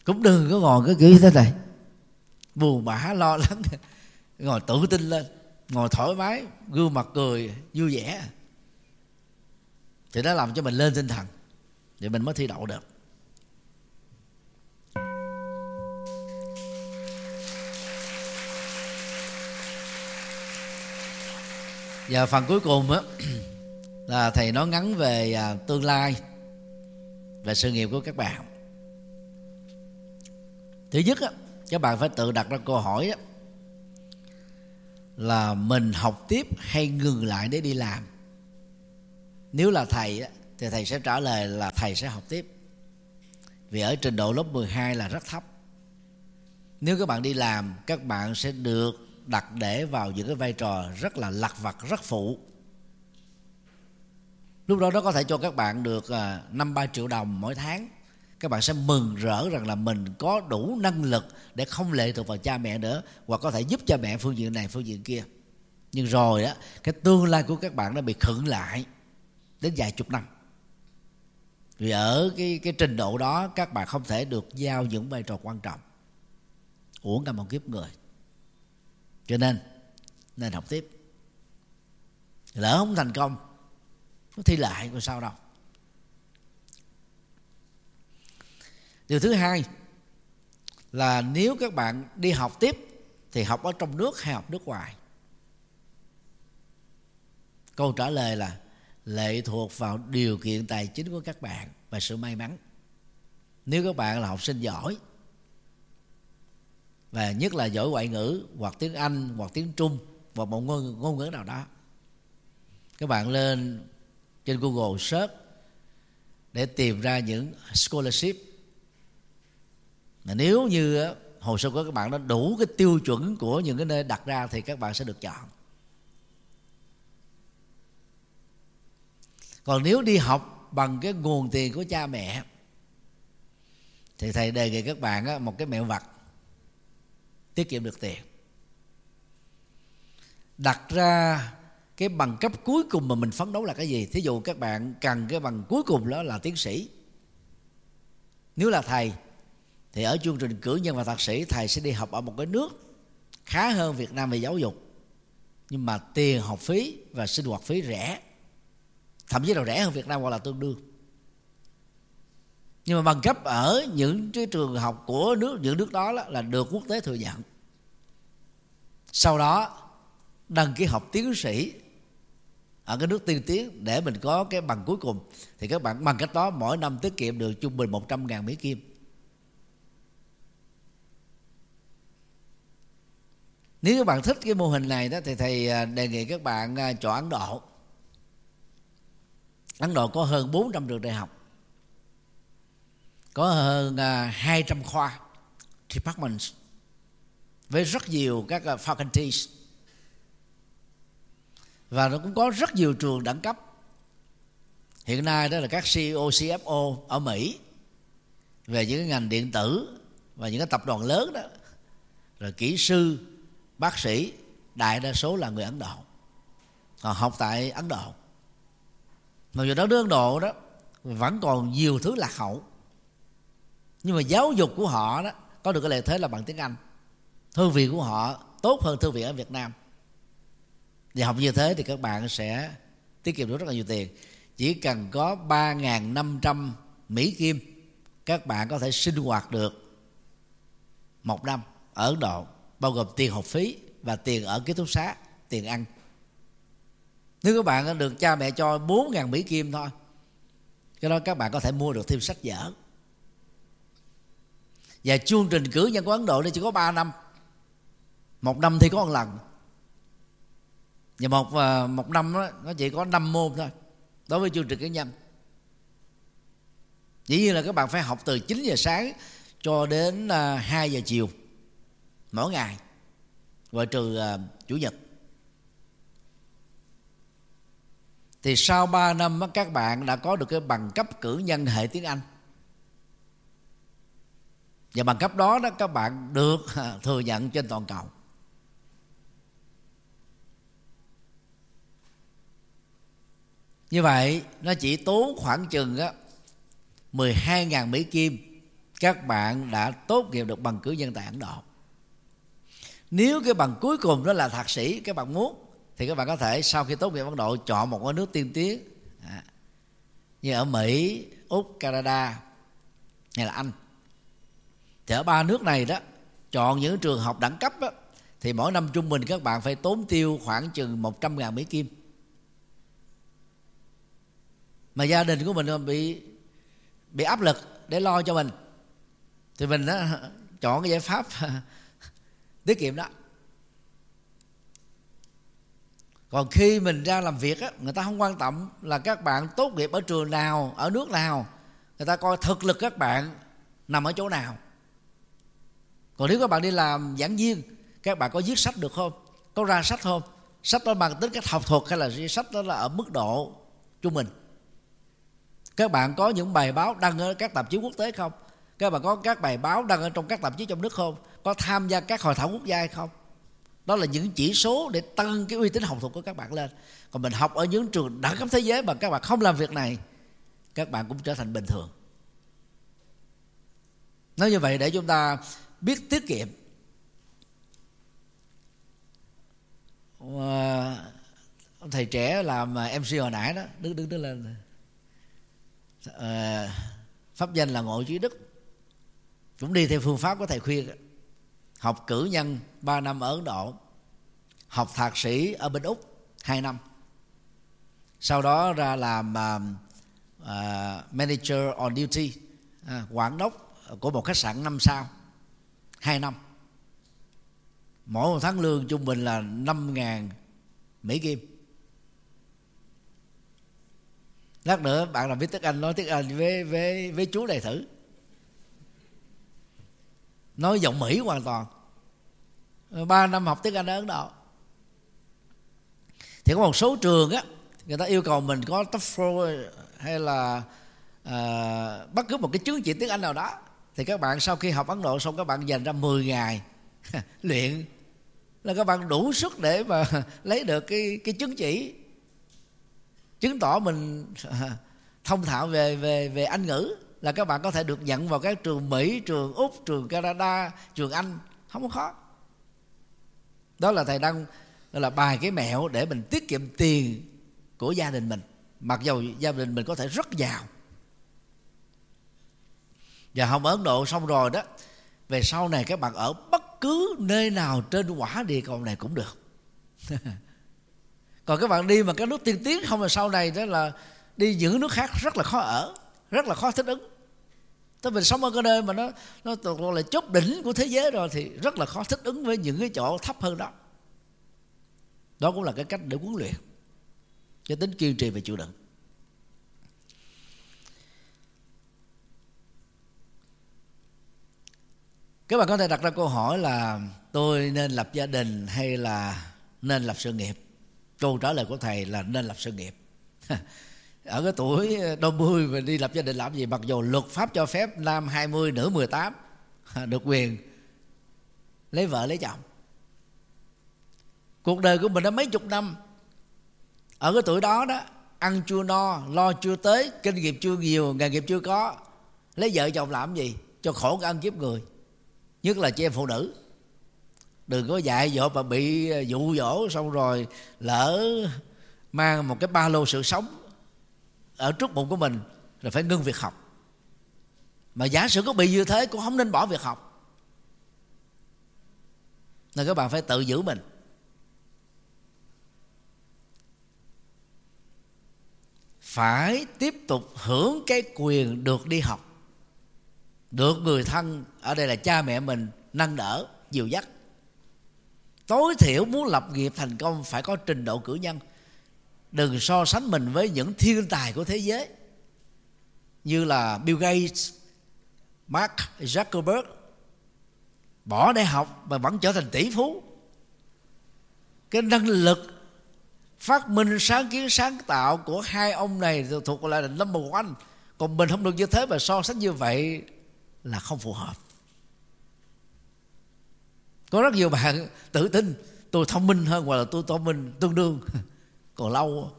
Cũng đừng có ngồi cái kiểu thế này. Buồn bã lo lắng. Ngồi tự tin lên. Ngồi thoải mái, gương mặt cười, vui vẻ. Thì nó làm cho mình lên tinh thần. Thì mình mới thi đậu được. Và phần cuối cùng á, là thầy nói ngắn về à, tương lai về sự nghiệp của các bạn. Thứ nhất á, các bạn phải tự đặt ra câu hỏi á, là mình học tiếp hay ngừng lại để đi làm? Nếu là thầy thì thầy sẽ trả lời là thầy sẽ học tiếp. Vì ở trình độ lớp 12 là rất thấp. Nếu các bạn đi làm, các bạn sẽ được đặt để vào những cái vai trò rất là lặt vặt, rất phụ. Lúc đó nó có thể cho các bạn được à, năm ba triệu đồng mỗi tháng. Các bạn sẽ mừng rỡ rằng là mình có đủ năng lực để không lệ thuộc vào cha mẹ nữa, hoặc có thể giúp cha mẹ phương diện này, phương diện kia. Nhưng rồi á, cái tương lai của các bạn đã bị khựng lại đến vài chục năm. Vì ở cái cái trình độ đó, các bạn không thể được giao những vai trò quan trọng. Uổng cả một kiếp người cho nên nên học tiếp. Lỡ không thành công, có thi lại rồi sao đâu. Điều thứ hai là nếu các bạn đi học tiếp, thì học ở trong nước hay học nước ngoài? Câu trả lời là lệ thuộc vào điều kiện tài chính của các bạn và sự may mắn. Nếu các bạn là học sinh giỏi và nhất là giỏi ngoại ngữ hoặc tiếng anh hoặc tiếng trung hoặc một ngôn, ngôn ngữ nào đó. Các bạn lên trên google search để tìm ra những scholarship. Mà nếu như hồ sơ của các bạn nó đủ cái tiêu chuẩn của những cái nơi đặt ra thì các bạn sẽ được chọn. Còn nếu đi học bằng cái nguồn tiền của cha mẹ thì thầy đề nghị các bạn một cái mẹo vặt tiết kiệm được tiền. Đặt ra cái bằng cấp cuối cùng mà mình phấn đấu là cái gì? Thí dụ các bạn cần cái bằng cuối cùng đó là tiến sĩ. Nếu là thầy, thì ở chương trình cử nhân và thạc sĩ, thầy sẽ đi học ở một cái nước khá hơn Việt Nam về giáo dục, nhưng mà tiền học phí và sinh hoạt phí rẻ, thậm chí là rẻ hơn Việt Nam hoặc là tương đương. Nhưng mà bằng cấp ở những cái trường học của nước, những nước đó là được quốc tế thừa nhận sau đó, đăng ký học tiến sĩ ở cái nước tiên tiến để mình có cái bằng cuối cùng. Thì các bạn bằng cách đó, mỗi năm tiết kiệm được trung bình 100 ngàn Mỹ Kim. Nếu các bạn thích cái mô hình này đó, thì thầy à, đề nghị các bạn à, chọn Ấn Độ. Ấn Độ có hơn 400 trường đại học. Có hơn à, 200 khoa, departments với rất nhiều các ờ, faculties. Và nó cũng có rất nhiều trường đẳng cấp. Hiện nay đó là các CEO CFO ở Mỹ về những cái ngành điện tử và những cái tập đoàn lớn đó. Rồi kỹ sư, bác sĩ, đại đa số là người Ấn Độ. Họ học tại Ấn Độ. Mà dù đó nước Ấn Độ đó, vẫn còn nhiều thứ lạc hậu. Nhưng mà giáo dục của họ đó, có được cái lợi thế là bằng tiếng Anh thư viện của họ tốt hơn thư viện ở Việt Nam. Và học như thế thì các bạn sẽ tiết kiệm được rất là nhiều tiền. Chỉ cần có 3.500 Mỹ Kim, các bạn có thể sinh hoạt được một năm ở Ấn Độ, bao gồm tiền học phí và tiền ở ký túc xá, tiền ăn. Nếu các bạn được cha mẹ cho 4.000 Mỹ Kim thôi, cái đó các bạn có thể mua được thêm sách vở. Và chương trình cử nhân của Ấn Độ đây chỉ có 3 năm một năm thì có một lần. Và một à, một năm đó, nó chỉ có 5 môn thôi đối với chương trình cử nhân. Dĩ nhiên là các bạn phải học từ 9 giờ sáng cho đến à, 2 giờ chiều mỗi ngày ngoại trừ à, chủ nhật. Thì sau 3 năm các bạn đã có được cái bằng cấp cử nhân hệ tiếng Anh. Và bằng cấp đó đó các bạn được thừa nhận trên toàn cầu. Như vậy nó chỉ tốn khoảng chừng á 12.000 Mỹ Kim. Các bạn đã tốt nghiệp được bằng cử nhân tại Ấn Độ. Nếu cái bằng cuối cùng đó là thạc sĩ các bạn muốn thì các bạn có thể sau khi tốt nghiệp Ấn Độ chọn một cái nước tiên tiến. À, như ở Mỹ, Úc, Canada hay là Anh. Thì ở ba nước này đó chọn những trường học đẳng cấp đó, thì mỗi năm trung bình các bạn phải tốn tiêu khoảng chừng 100 ngàn Mỹ Kim mà gia đình của mình bị bị áp lực để lo cho mình. Thì mình đó, chọn cái giải pháp tiết kiệm đó. Còn khi mình ra làm việc á người ta không quan tâm là các bạn tốt nghiệp ở trường nào ở nước nào. Người ta coi thực lực các bạn nằm ở chỗ nào. Còn nếu các bạn đi làm giảng viên các bạn có viết sách được không? Có ra sách không? Sách đó bằng tính cách học thuật hay là sách đó là ở mức độ trung bình? Các bạn có những bài báo đăng ở các tạp chí quốc tế không? Các bạn có các bài báo đăng ở trong các tạp chí trong nước không? Có tham gia các hội thảo quốc gia hay không? Đó là những chỉ số để tăng cái uy tín học thuật của các bạn lên. Còn mình học ở những trường đẳng cấp thế giới mà các bạn không làm việc này, các bạn cũng trở thành bình thường. Nói như vậy để chúng ta biết tiết kiệm. Ờ, thầy trẻ làm mc hồi nãy đó, đứng đứng đứng lên à, pháp danh là ngộ trí đức. Cũng đi theo phương pháp của thầy khuyên học cử nhân 3 năm ở ấn độ học thạc sĩ ở bên úc 2 năm. Sau đó ra làm uh, uh, manager on duty uh, quản đốc của một khách sạn năm sao 2 năm. Mỗi một tháng lương trung bình là 5.000 Mỹ Kim. Lát nữa bạn làm biết tiếng Anh nói tiếng Anh với với với chú này thử. Nói giọng Mỹ hoàn toàn. Ba năm học tiếng Anh ở Ấn Độ. Thì có một số trường á người ta yêu cầu mình có TOEFL hay là uh, bất cứ một cái chứng chỉ tiếng Anh nào đó. Thì các bạn sau khi học Ấn Độ xong các bạn dành ra 10 ngày luyện. Là các bạn đủ sức để mà lấy được cái cái chứng chỉ chứng tỏ mình thông thạo về về về Anh ngữ là các bạn có thể được nhận vào các trường Mỹ, trường Úc, trường Canada, trường Anh. Không có khó. Đó là thầy đang là bài cái mẹo để mình tiết kiệm tiền của gia đình mình. Mặc dù gia đình mình có thể rất giàu. Và học ở ấn độ xong rồi đó về sau này các bạn ở bất cứ nơi nào trên quả địa cầu này cũng được. còn các bạn đi mà các nước tiên tiến không là sau này đó là đi những nước khác rất là khó ở, rất là khó thích ứng Tới mình sống ở cái nơi mà nó nó gọi là chốt đỉnh của thế giới rồi thì rất là khó thích ứng với những cái chỗ thấp hơn đó. Đó cũng là cái cách để huấn luyện cho tính kiên trì và chịu đựng. các bạn có thể đặt ra câu hỏi là tôi nên lập gia đình hay là nên lập sự nghiệp câu trả lời của thầy là nên lập sự nghiệp. Ở cái tuổi ờ, đôi mươi mà đi lập gia đình làm gì, mặc dù luật pháp cho phép nam 20 nữ 18 được quyền lấy vợ lấy chồng. Cuộc đời của mình đã mấy chục năm. Ở cái tuổi đó đó, ăn chưa no, lo chưa tới, kinh nghiệm chưa nhiều, nghề nghiệp chưa có, lấy vợ chồng làm gì cho khổ cái ăn kiếp người, nhất là chị em phụ nữ đừng có dạy dỗ mà bị ờ, dụ dỗ xong rồi lỡ mang một cái ba lô sự sống ở trước bụng của mình là phải ngưng việc học. Mà giả sử có bị như thế, cũng không nên bỏ việc học. Nên các bạn phải tự giữ mình. Phải tiếp tục hưởng cái quyền được đi học. Được người thân, ở đây là cha mẹ mình nâng đỡ, dìu dắt tối thiểu muốn lập nghiệp thành công phải có trình độ cử nhân. Đừng so sánh mình với những thiên tài của thế giới. Như là Bill Gates, Mark Zuckerberg bỏ đại học mà vẫn trở thành tỷ phú. Cái năng lực phát minh sáng kiến sáng tạo của hai ông này thuộc là number one. Còn mình không được như thế mà so sánh như vậy là không phù hợp có rất nhiều bạn tự tin, tôi thông minh hơn hoặc là tôi thông minh tương đương. Còn lâu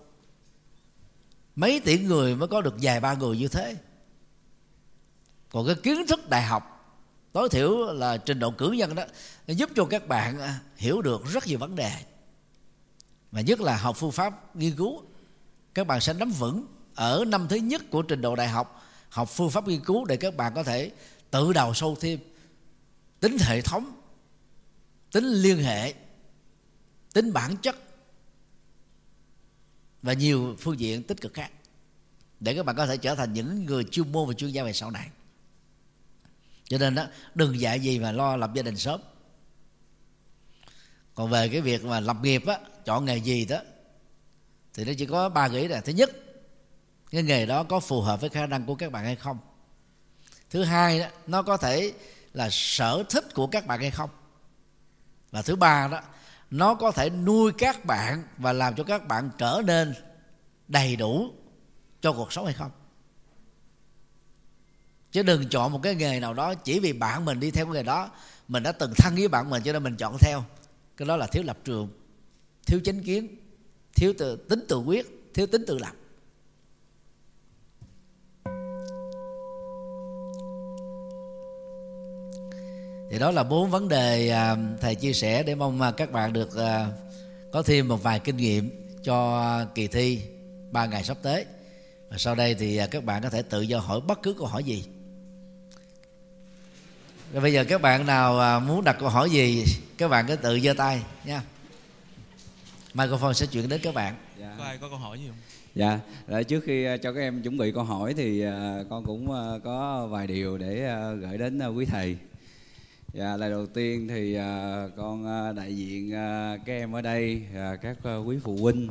mấy tỷ người mới có được vài ba người như thế. Còn cái kiến thức đại học, tối thiểu là trình độ cử nhân đó, giúp cho các bạn à, hiểu được rất nhiều vấn đề. Và nhất là học phương pháp nghiên cứu. Các bạn sẽ nắm vững ở năm thứ nhất của trình độ đại học học phương pháp nghiên cứu để các bạn có thể tự đào sâu thêm tính hệ thống tính liên hệ, tính bản chất và nhiều phương diện tích cực khác. Để các bạn có thể trở thành những người chuyên môn và chuyên gia về sau này. Cho nên đó, đừng dạy gì mà lo lập gia đình sớm. Còn về cái việc mà lập nghiệp á, chọn nghề gì đó, thì nó chỉ có ba nghĩ là thứ nhất, cái nghề đó có phù hợp với khả năng của các bạn hay không? Thứ hai đó, nó có thể là sở thích của các bạn hay không? Và thứ ba đó nó có thể nuôi các bạn và làm cho các bạn trở nên đầy đủ cho cuộc sống hay không. Chứ đừng chọn một cái nghề nào đó chỉ vì bạn mình đi theo cái nghề đó mình đã từng thân với bạn mình cho nên mình chọn theo. Cái đó là thiếu lập trường thiếu chính kiến thiếu tự, tính tự quyết thiếu tính tự lập. Thì đó là bốn vấn đề à, thầy chia sẻ để mong các bạn được à, có thêm một vài kinh nghiệm cho kỳ thi ba ngày sắp tới. Và sau đây thì à, các bạn có thể tự do hỏi bất cứ câu hỏi gì. Rồi bây giờ các bạn nào muốn đặt câu hỏi gì các bạn cứ tự giơ tay nha. Microphone sẽ chuyển đến các bạn. Dạ. có ai có câu hỏi gì không? Dạ. Rồi trước khi cho các em chuẩn bị câu hỏi thì con cũng có vài điều để gửi đến quý thầy Dạ, lời đầu tiên thì à, con à, đại diện à, các em ở đây, à, các à, quý phụ huynh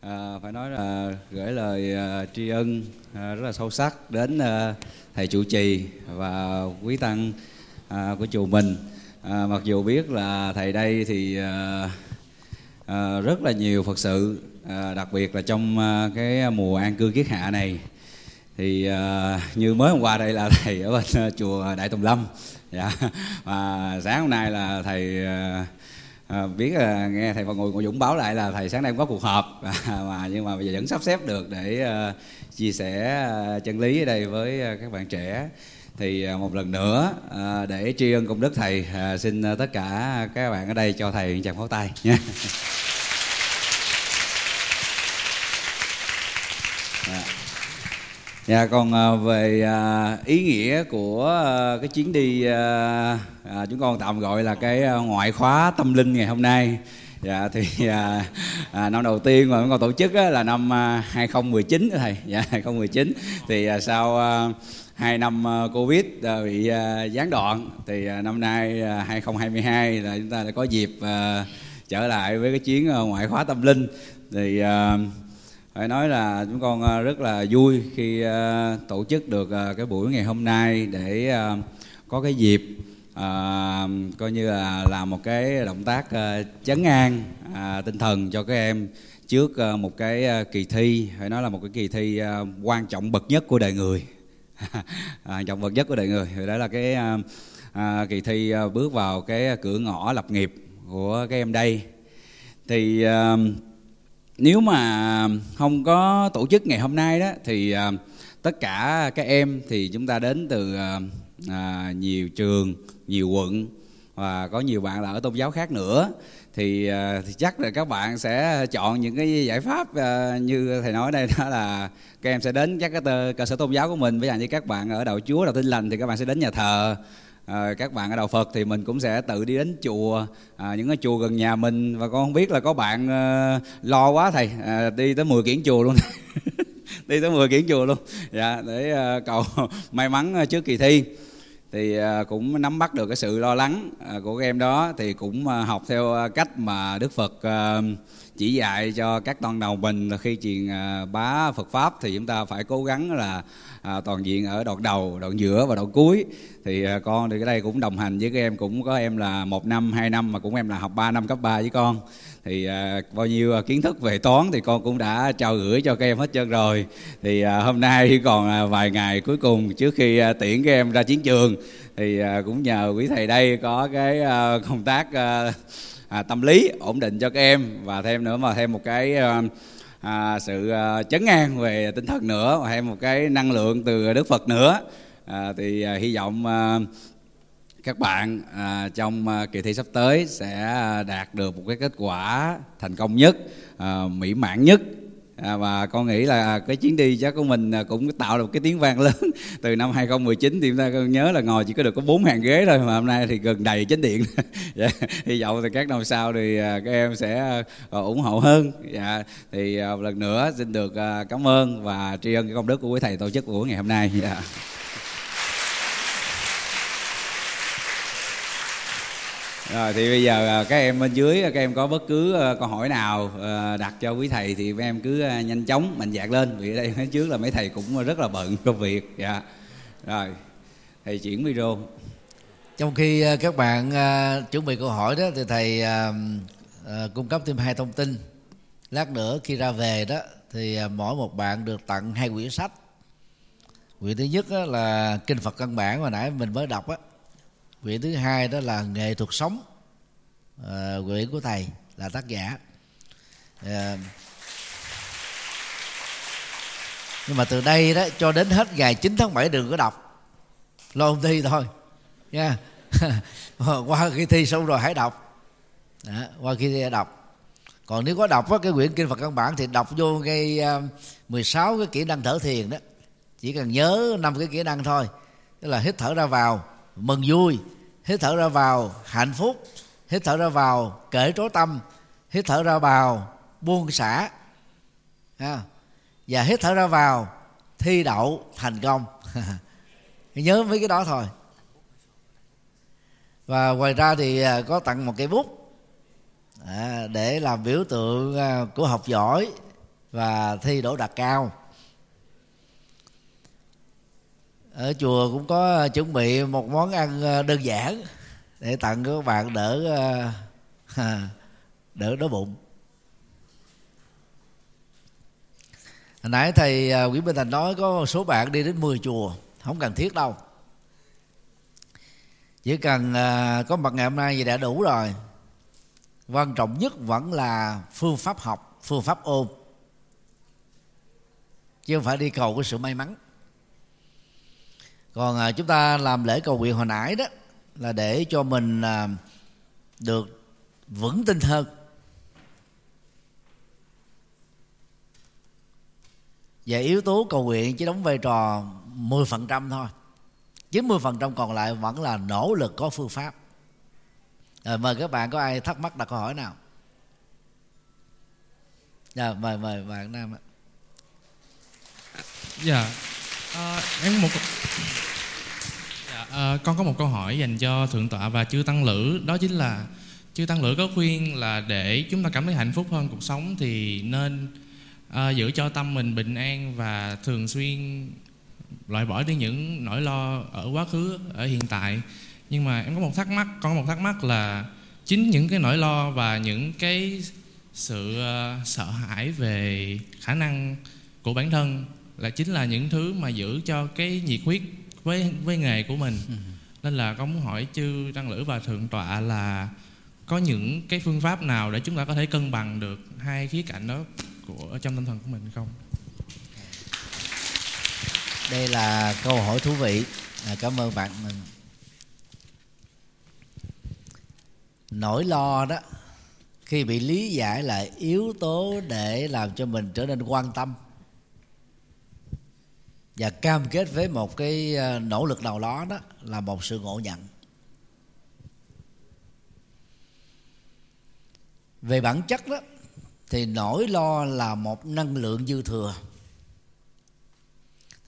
à, phải nói là gửi lời à, tri ân à, rất là sâu sắc đến à, thầy chủ trì và quý tăng à, của chùa mình. À, mặc dù biết là thầy đây thì à, à, rất là nhiều Phật sự, à, đặc biệt là trong à, cái mùa an cư kiết hạ này thì à, như mới hôm qua đây là thầy ở bên à, chùa Đại Tùng Lâm dạ. Và sáng hôm nay là thầy à, biết là nghe thầy Phạm Ngồi Ngồi Dũng báo lại là thầy sáng nay cũng có cuộc họp. Mà nhưng mà bây giờ vẫn sắp xếp được để à, chia sẻ à, chân lý ở đây với à, các bạn trẻ. Thì à, một lần nữa à, để tri ân công đức thầy à, xin à, tất cả các bạn ở đây cho thầy chàng pháo tay. nha Dạ còn à, về à, ý nghĩa của à, cái chuyến đi chúng con tạm gọi là cái ngoại khóa tâm linh ngày hôm nay. Dạ thì à, à, năm đầu tiên mà chúng con tổ chức á, là năm 2019 thầy. Dạ 2019 thì à, sau à, hai năm Covid à, bị à, gián đoạn thì à, năm nay à, 2022 là chúng ta đã có dịp à, trở lại với cái chuyến ngoại khóa tâm linh thì à, phải nói là chúng con ờ, rất là vui khi ờ, tổ chức được ờ, cái buổi ngày hôm nay để có cái dịp à, coi như là làm một cái động tác chấn an à, tinh thần cho các em trước một cái kỳ thi. Phải nói là một cái kỳ thi quan trọng bậc nhất của đời người. Quan à, trọng bậc nhất của đời người. Thì đó là cái à, kỳ thi bước vào cái cửa ngõ lập nghiệp của các em đây. Thì uh, nếu mà không có tổ chức ngày hôm nay đó thì à, tất cả các em thì chúng ta đến từ à, à, nhiều trường nhiều quận và có nhiều bạn là ở tôn giáo khác nữa. Thì, à, thì chắc là các bạn sẽ chọn những cái giải pháp à, như thầy nói đây đó là các em sẽ đến các cái cơ sở tôn giáo của mình. Ví dụ như các bạn ở đạo chúa đạo tin lành thì các bạn sẽ đến nhà thờ à, các bạn ở đạo Phật thì mình cũng sẽ tự đi đến chùa à, những cái chùa gần nhà mình. Và con không biết là có bạn à, lo quá thầy. À, đi tới 10 kiển chùa luôn. Đi tới 10 kiển chùa luôn. Dạ để à, cầu may mắn trước kỳ thi. Thì à, cũng nắm bắt được cái sự lo lắng à, của các em đó thì cũng à, học theo cách mà Đức Phật chỉ dạy cho các toàn đầu mình là khi truyền à, bá Phật pháp thì chúng ta phải cố gắng là à, toàn diện ở đoạn đầu, đoạn giữa và đoạn cuối. Thì à, con thì cái đây cũng đồng hành với các em cũng có em là một năm hai năm mà cũng em là học 3 năm cấp 3 với con. Thì à, bao nhiêu kiến thức về toán thì con cũng đã trao gửi cho các em hết trơn rồi. Thì à, hôm nay còn à, vài ngày cuối cùng trước khi à, tiễn các em ra chiến trường thì à, cũng nhờ quý thầy đây có cái à, công tác à, à, tâm lý ổn định cho các em. Và thêm nữa mà thêm một cái à, à, sự à, chấn an về tinh thần nữa và thêm một cái năng lượng từ đức phật nữa. À, thì à, hy vọng à, các bạn à, trong à, kỳ thi sắp tới sẽ à, đạt được một cái kết quả thành công nhất à, mỹ mãn nhất à, và con nghĩ là à, cái chuyến đi chắc của mình à, cũng tạo được cái tiếng vang lớn. Từ năm 2019 thì chúng ta nhớ là ngồi chỉ có được có bốn hàng ghế thôi mà hôm nay thì gần đầy chánh điện. Dạ, hy vọng thì các năm sau thì à, các em sẽ ủng hộ hơn. Dạ, thì một lần nữa xin được cảm ơn và tri ân cái công đức của quý thầy tổ chức buổi ngày hôm nay. Dạ. Rồi, thì bây giờ à, các em bên dưới, các em có bất cứ ờ, câu hỏi nào ờ, đặt cho quý thầy thì em cứ ờ, nhanh chóng mạnh dạn lên. Vì ở đây phía trước là mấy thầy cũng rất là bận công việc. Dạ. Rồi, thầy chuyển video trong khi các bạn chuẩn bị câu hỏi đó thì thầy cung cấp thêm hai thông tin. Lát nữa khi ra về đó thì mỗi một bạn được tặng hai quyển sách. Quyển thứ nhất là kinh phật căn bản mà nãy mình mới đọc á quyển thứ hai đó là nghệ thuật sống. Ờ, à, quyển của thầy là tác giả. À, nhưng mà từ đây đó cho đến hết ngày 9 tháng 7 đừng có đọc. Lo ôn thi thôi. Nha. Qua khi thi xong rồi hãy đọc. Đó, qua khi thi hãy đọc. Còn nếu có đọc á, cái quyển kinh Phật căn bản thì đọc vô ngay ờ, 16 cái kỹ năng thở thiền đó. Chỉ cần nhớ năm cái kỹ năng thôi. Tức là hít thở ra vào mừng vui hít thở ra vào hạnh phúc hít thở ra vào kể trối tâm hít thở ra vào buông xả và hít thở ra vào thi đậu thành công. Nhớ mấy cái đó thôi. Và ngoài ra thì à, có tặng một cây bút à, để làm biểu tượng à, của học giỏi và thi đỗ đạt cao. Ở chùa cũng có ờ, chuẩn bị một món ăn ờ, đơn giản để tặng các bạn đỡ ờ, đỡ đói bụng. Hồi nãy thầy quý Nguyễn Minh Thành nói có một số bạn đi đến 10 chùa, không cần thiết đâu. Chỉ cần có mặt ngày hôm nay thì đã đủ rồi. Quan trọng nhất vẫn là phương pháp học, phương pháp ôn, chứ không phải đi cầu cái sự may mắn còn à, chúng ta làm lễ cầu nguyện hồi nãy đó là để cho mình à, được vững tin hơn. Và yếu tố cầu nguyện chỉ đóng vai trò 10% thôi. 90% còn lại vẫn là nỗ lực có phương pháp. À, mời các bạn có ai thắc mắc đặt câu hỏi nào? Dạ mời mời bạn nam ạ. Dạ à, em một dạ, à, con có một câu hỏi dành cho thượng tọa và chư tăng lữ. Đó chính là chư tăng lữ có khuyên là để chúng ta cảm thấy hạnh phúc hơn cuộc sống thì nên à, giữ cho tâm mình bình an và thường xuyên loại bỏ đi những nỗi lo ở quá khứ ở hiện tại. Nhưng mà em có một thắc mắc con có một thắc mắc là chính những cái nỗi lo và những cái sự uh, sợ hãi về khả năng của bản thân là chính là những thứ mà giữ cho cái nhiệt huyết với với nghề của mình. Ừ. nên là con muốn hỏi chư tăng lữ và thượng tọa là có những cái phương pháp nào để chúng ta có thể cân bằng được hai khía cạnh đó của trong tinh thần của mình không? Đây là câu hỏi thú vị. À, cảm ơn bạn. Mình nỗi lo đó khi bị lý giải là yếu tố để làm cho mình trở nên quan tâm và cam kết với một cái ờ, nỗ lực nào đó đó là một sự ngộ nhận. Về bản chất đó, thì nỗi lo là một năng lượng dư thừa.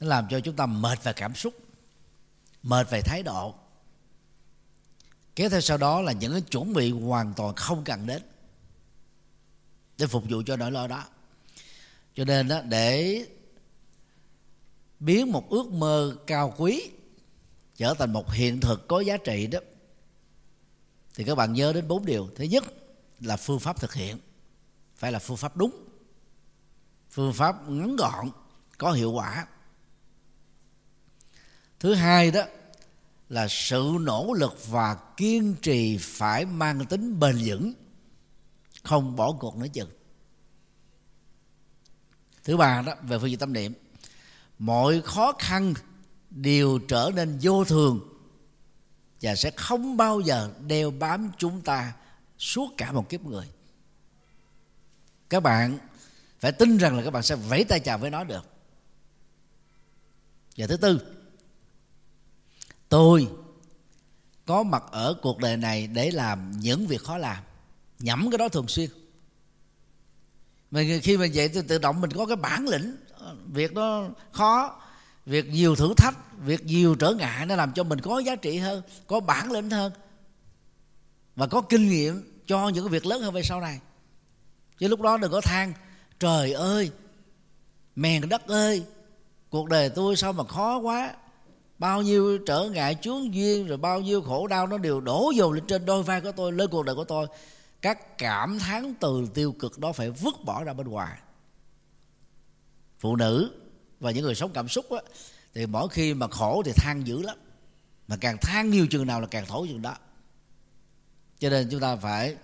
Nó làm cho chúng ta mệt về cảm xúc, mệt về thái độ. Kéo theo sau đó là những cái chuẩn bị hoàn toàn không cần đến để phục vụ cho nỗi lo đó. Cho nên đó, để biến một ước mơ cao quý trở thành một hiện thực có giá trị đó. Thì các bạn nhớ đến bốn điều. Thứ nhất là phương pháp thực hiện. Phải là phương pháp đúng. Phương pháp ngắn gọn, có hiệu quả. Thứ hai đó là sự nỗ lực và kiên trì phải mang tính bền vững, không bỏ cuộc nữa chừng. Thứ ba đó, về phương diện tâm niệm mọi khó khăn đều trở nên vô thường và sẽ không bao giờ đeo bám chúng ta suốt cả một kiếp người. Các bạn phải tin rằng là các bạn sẽ vẫy tay chào với nó được. Và thứ tư, tôi có mặt ở cuộc đời này để làm những việc khó làm, nhẩm cái đó thường xuyên. Mà khi mà vậy tự động mình có cái bản lĩnh việc nó khó. Việc nhiều thử thách, việc nhiều trở ngại nó làm cho mình có giá trị hơn, có bản lĩnh hơn và có kinh nghiệm cho những cái việc lớn hơn về sau này. Chứ lúc đó đừng có than, trời ơi, mèn đất ơi, cuộc đời tôi sao mà khó quá. Bao nhiêu trở ngại chướng duyên, rồi bao nhiêu khổ đau nó đều đổ dồn lên trên đôi vai của tôi, lên cuộc đời của tôi. Các cảm thán từ tiêu cực đó phải vứt bỏ ra bên ngoài phụ nữ và những người sống cảm xúc á, thì mỗi khi mà khổ thì than dữ lắm. Mà càng than nhiều chừng nào là càng thổ chừng đó. Cho nên chúng ta phải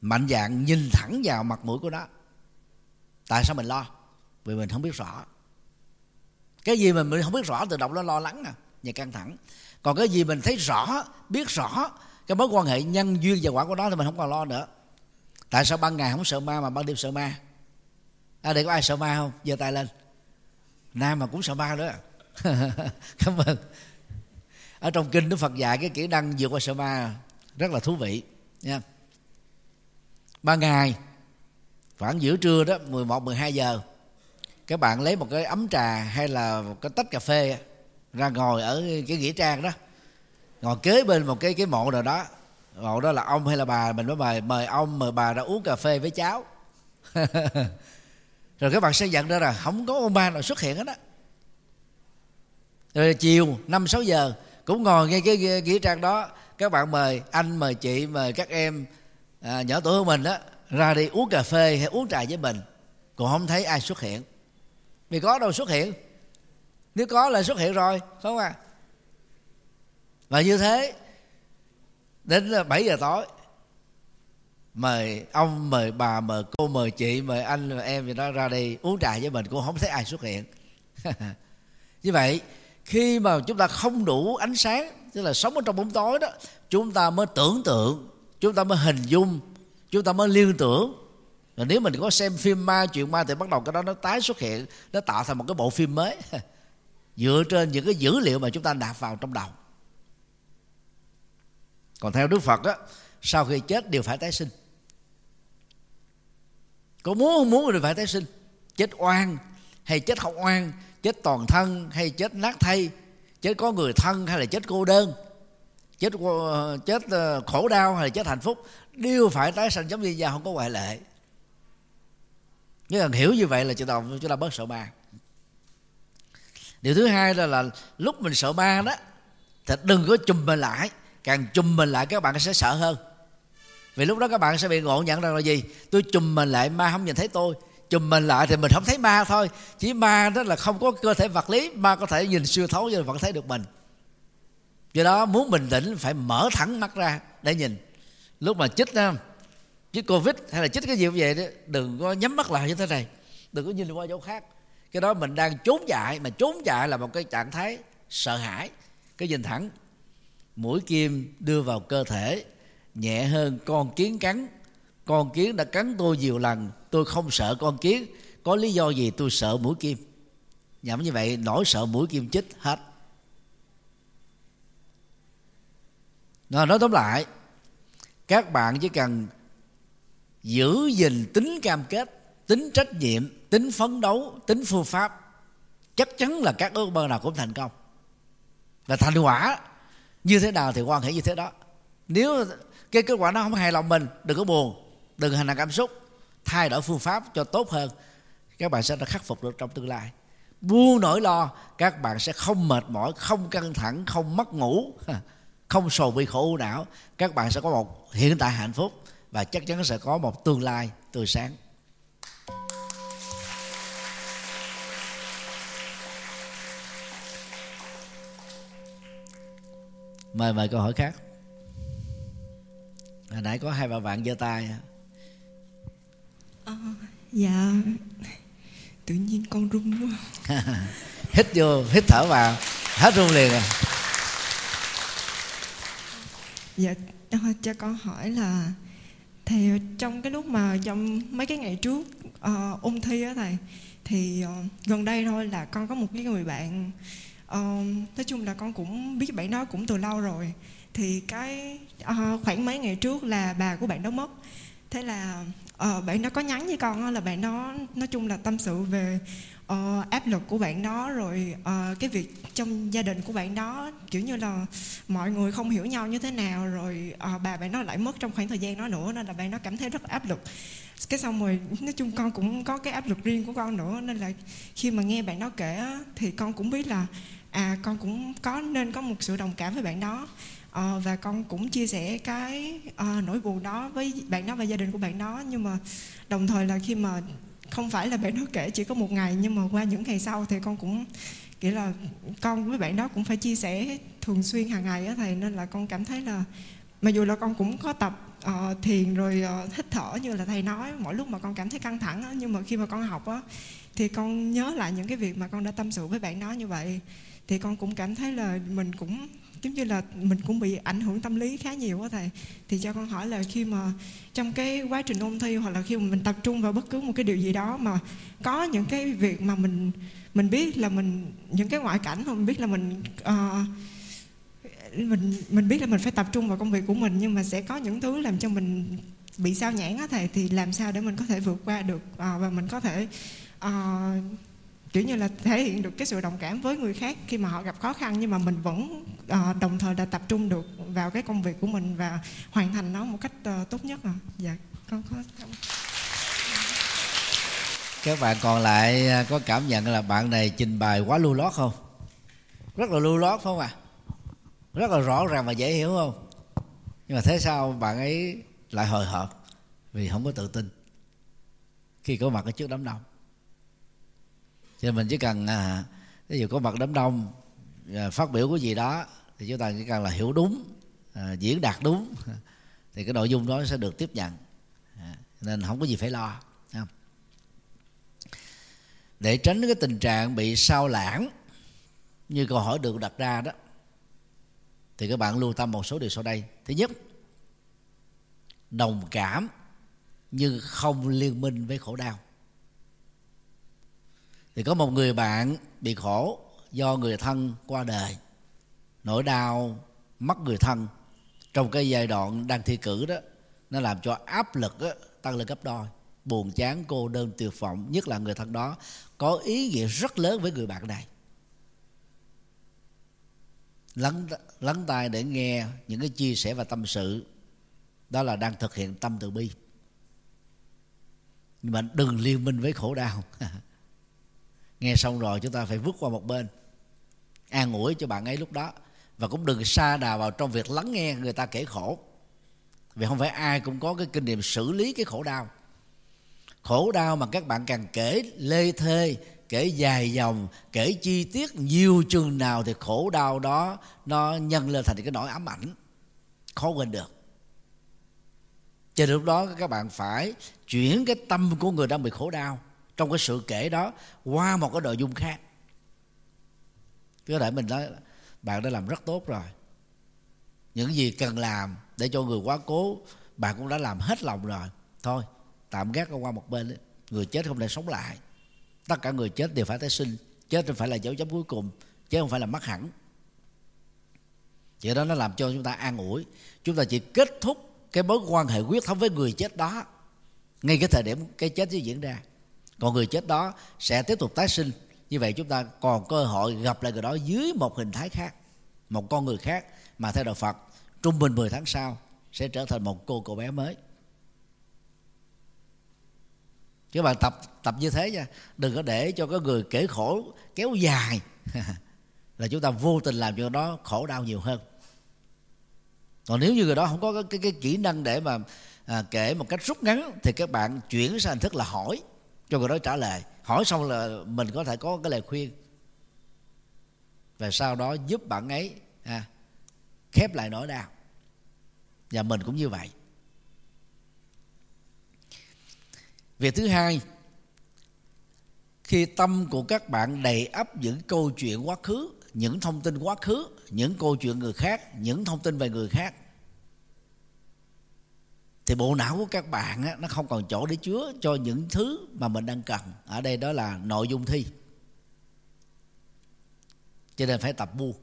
mạnh dạng nhìn thẳng vào mặt mũi của nó. Tại sao mình lo? Vì mình không biết rõ. Cái gì mà mình không biết rõ tự động nó lo lắng à và căng thẳng. Còn cái gì mình thấy rõ biết rõ cái mối quan hệ nhân duyên và quả của nó thì mình không còn lo nữa. Tại sao ban ngày không sợ ma mà ban đêm sợ ma? À đây có ai sợ ma không? Giơ tay lên nam mà cũng sợ ma nữa à? cảm ơn. Ở trong kinh đức phật dạy cái kỹ năng vượt qua sợ ma rất là thú vị, nha. Ban ngày, khoảng giữa trưa đó 11 12 giờ, các bạn lấy một cái ấm trà hay là một cái tách cà phê ra ngồi ở cái nghĩa trang đó. Ngồi kế bên một cái cái mộ nào đó. Mộ đó là ông hay là bà? Mình mới mời mời ông, mời bà ra uống cà phê với cháu. rồi các bạn sẽ nhận ra là không có ông ba nào xuất hiện hết á. Rồi chiều năm sáu giờ cũng ngồi ngay cái nghĩa trang đó các bạn mời anh mời chị mời các em à, nhỏ tuổi hơn mình đó ra đi uống cà phê hay uống trà với mình. Còn không thấy ai xuất hiện. Vì có đâu xuất hiện. Nếu có là xuất hiện rồi không à và như thế đến 7 giờ tối mời ông, mời bà, mời cô, mời chị, mời anh, mời em gì đó ra đây uống trà với mình cũng không thấy ai xuất hiện. Như vậy, khi mà chúng ta không đủ ánh sáng, tức là sống ở trong bóng tối đó, chúng ta mới tưởng tượng, chúng ta mới hình dung, chúng ta mới liên tưởng. Và nếu mình có xem phim ma, chuyện ma thì bắt đầu cái đó nó tái xuất hiện, nó tạo thành một cái bộ phim mới. Dựa trên những cái dữ liệu mà chúng ta nạp vào trong đầu. Còn theo đức phật á, sau khi chết đều phải tái sinh có muốn không muốn thì phải tái sinh. Chết oan hay chết không oan chết toàn thân hay chết nát thay chết có người thân hay là chết cô đơn chết chết ờ, khổ đau hay là chết hạnh phúc đều phải tái sanh giống như nhau không có ngoại lệ. Nếu cần hiểu như vậy là chúng ta chúng ta bớt sợ ma. Điều thứ hai là, là lúc mình sợ ma đó thì đừng có chùm mình lại càng chùm mình lại các bạn sẽ sợ hơn vì lúc đó các bạn sẽ bị ngộ nhận rằng là gì? Tôi chùm mình lại ma không nhìn thấy tôi. Chùm mình lại thì mình không thấy ma thôi. Chỉ ma đó là không có cơ thể vật lý ma có thể nhìn siêu thấu nhưng vẫn thấy được mình. Do đó muốn bình tĩnh phải mở thẳng mắt ra để nhìn. Lúc mà chích đó, chích covid hay là chích cái gì cũng vậy đó đừng có nhắm mắt lại như thế này. Đừng có nhìn qua chỗ khác. Cái đó mình đang trốn chạy mà trốn chạy là một cái trạng thái sợ hãi cái nhìn thẳng. Mũi kim đưa vào cơ thể nhẹ hơn, con kiến cắn. Con kiến đã cắn tôi nhiều lần, tôi không sợ con kiến. Có lý do gì tôi sợ mũi kim? Nhẩm như vậy, nỗi sợ mũi kim chích hết. Rồi nói tóm lại, các bạn chỉ cần giữ gìn tính cam kết, tính trách nhiệm, tính phấn đấu, tính phương pháp, chắc chắn là các ước mơ nào cũng thành công. Và thành quả. Như thế nào thì quan hệ như thế đó nếu cái kết quả nó không hài lòng mình, đừng có buồn. Đừng hành động cảm xúc. Thay đổi phương pháp cho tốt hơn. Các bạn sẽ khắc phục được trong tương lai. Buông nỗi lo, các bạn sẽ không mệt mỏi, không căng thẳng, không mất ngủ, không sầu bi khổ não. Các bạn sẽ có một hiện tại hạnh phúc và chắc chắn sẽ có một tương lai tươi sáng. Mời mời câu hỏi khác hồi nãy có hai bà bạn giơ tay. À, dạ. Tự nhiên con run quá. Hít vô hít thở vào. Hết run liền à. Dạ cho con hỏi là thì trong cái lúc mà trong mấy cái ngày trước uh, ôn thi á thầy thì uh, gần đây thôi là con có một cái người bạn uh, nói chung là con cũng biết bạn đó cũng từ lâu rồi thì cái uh, khoảng mấy ngày trước là bà của bạn đó mất. Thế là uh, bạn đó có nhắn với con là bạn đó nói chung là tâm sự về uh, áp lực của bạn đó rồi uh, cái việc trong gia đình của bạn đó kiểu như là mọi người không hiểu nhau như thế nào rồi uh, bà bạn nó lại mất trong khoảng thời gian đó nữa nên là bạn nó cảm thấy rất áp lực. Cái xong rồi nói chung con cũng có cái áp lực riêng của con nữa nên là khi mà nghe bạn đó kể thì con cũng biết là à con cũng có nên có một sự đồng cảm với bạn đó à, và con cũng chia sẻ cái à, nỗi buồn đó với bạn đó và gia đình của bạn đó. Nhưng mà đồng thời là khi mà không phải là bạn đó kể chỉ có một ngày nhưng mà qua những ngày sau thì con cũng kiểu là con với bạn đó cũng phải chia sẻ thường xuyên hàng ngày á thầy. Nên là con cảm thấy là mặc dù là con cũng có tập uh, thiền rồi uh, hít thở như là thầy nói mỗi lúc mà con cảm thấy căng thẳng á, nhưng mà khi mà con học á thì con nhớ lại những cái việc mà con đã tâm sự với bạn đó như vậy thì con cũng cảm thấy là mình cũng giống như là mình cũng bị ảnh hưởng tâm lý khá nhiều quá thầy. Thì cho con hỏi là khi mà trong cái quá trình ôn thi hoặc là khi mà mình tập trung vào bất cứ một cái điều gì đó mà có những cái việc mà mình mình biết là mình những cái ngoại cảnh mà mình biết là mình uh, mình mình biết là mình phải tập trung vào công việc của mình nhưng mà sẽ có những thứ làm cho mình bị sao nhãn á thầy. Thì làm sao để mình có thể vượt qua được uh, và mình có thể uh, kiểu như là thể hiện được cái sự đồng cảm với người khác khi mà họ gặp khó khăn nhưng mà mình vẫn uh, đồng thời là tập trung được vào cái công việc của mình và hoàn thành nó một cách uh, tốt nhất à. dạ con có các bạn còn lại ờ, có cảm nhận là bạn này trình bày quá lưu lót không? Rất là lưu lót phải không ạ? À? rất là rõ ràng và dễ hiểu không? Nhưng mà thế sao bạn ấy lại hồi hộp vì không có tự tin khi có mặt ở trước đám đông cho mình chỉ cần à, ví dụ có mặt đám đông à, phát biểu cái gì đó thì chúng ta chỉ cần là hiểu đúng à, diễn đạt đúng thì cái nội dung đó sẽ được tiếp nhận. À, nên không có gì phải lo không? để tránh cái tình trạng bị sao lãng như câu hỏi được đặt ra đó thì các bạn lưu tâm một số điều sau đây. Thứ nhất đồng cảm nhưng không liên minh với khổ đau thì có một người bạn bị khổ do người thân qua đời. Nỗi đau mất người thân trong cái giai đoạn đang thi cử đó nó làm cho áp lực đó, tăng lên gấp đôi. Buồn chán cô đơn tuyệt vọng nhất là người thân đó có ý nghĩa rất lớn với người bạn này. Lắng lắng tai để nghe những cái chia sẻ và tâm sự đó là đang thực hiện tâm từ bi. Nhưng mà đừng liên minh với khổ đau. nghe xong rồi chúng ta phải vứt qua một bên. An ủi cho bạn ấy lúc đó. Và cũng đừng xa đà vào trong việc lắng nghe người ta kể khổ. Vì không phải ai cũng có cái kinh nghiệm xử lý cái khổ đau. Khổ đau mà các bạn càng kể lê thê, kể dài dòng, kể chi tiết nhiều chừng nào thì khổ đau đó nó nhân lên thành cái nỗi ám ảnh. Khó quên được. Cho nên lúc đó các bạn phải chuyển cái tâm của người đang bị khổ đau trong cái sự kể đó, qua một cái nội dung khác. Có thể mình nói, bạn đã làm rất tốt rồi. Những gì cần làm để cho người quá cố, bạn cũng đã làm hết lòng rồi. Thôi, tạm gác qua một bên đấy. người chết không thể sống lại. Tất cả người chết đều phải tái sinh. Chết không phải là dấu chấm cuối cùng. Chứ không phải là mất hẳn. Vậy đó nó làm cho chúng ta an ủi. Chúng ta chỉ kết thúc cái mối quan hệ quyết thống với người chết đó ngay cái thời điểm cái chết diễn ra còn người chết đó sẽ tiếp tục tái sinh. Như vậy chúng ta còn cơ hội gặp lại người đó dưới một hình thái khác một con người khác. Mà theo đạo Phật trung bình 10 tháng sau sẽ trở thành một cô cậu bé mới. Các bạn tập tập như thế nha đừng có để cho cái người kể khổ kéo dài. Là chúng ta vô tình làm cho nó khổ đau nhiều hơn. Còn nếu như người đó không có cái, cái, cái kỹ năng để mà à, kể một cách rút ngắn thì các bạn chuyển sang hình thức là hỏi cho người đó trả lời. Hỏi xong là mình có thể có cái lời khuyên. Và sau đó giúp bạn ấy à, khép lại nỗi đau. Và mình cũng như vậy. Việc thứ hai khi tâm của các bạn đầy ắp những câu chuyện quá khứ những thông tin quá khứ những câu chuyện người khác những thông tin về người khác thì bộ não của các bạn á, nó không còn chỗ để chứa cho những thứ mà mình đang cần. Ở đây đó là nội dung thi. Cho nên phải tập bu.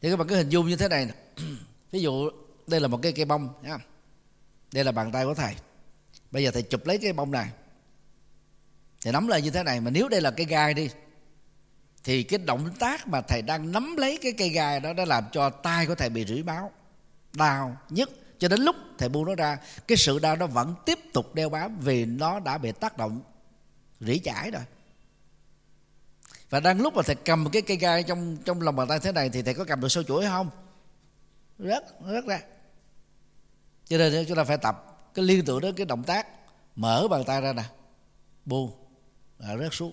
Thì các bạn cứ hình dung như thế này ví dụ đây là một cái cây bông nhá. đây là bàn tay của thầy. Bây giờ thầy chụp lấy cái bông này. Thì nắm lên như thế này mà nếu đây là cái gai đi thì cái động tác mà thầy đang nắm lấy cái cây gai đó đã làm cho tay của thầy bị rỉ máu. Đau nhất cho đến lúc thầy buông nó ra, cái sự đau nó vẫn tiếp tục đeo bám vì nó đã bị tác động rỉ chảy rồi. Và đang lúc mà thầy cầm cái cây gai trong trong lòng bàn tay thế này thì thầy có cầm được sâu chuỗi không? Rất rất ra. Cho nên chúng ta phải tập cái liên tưởng đến cái động tác. Mở bàn tay ra nè. Buông. Là rớt xuống.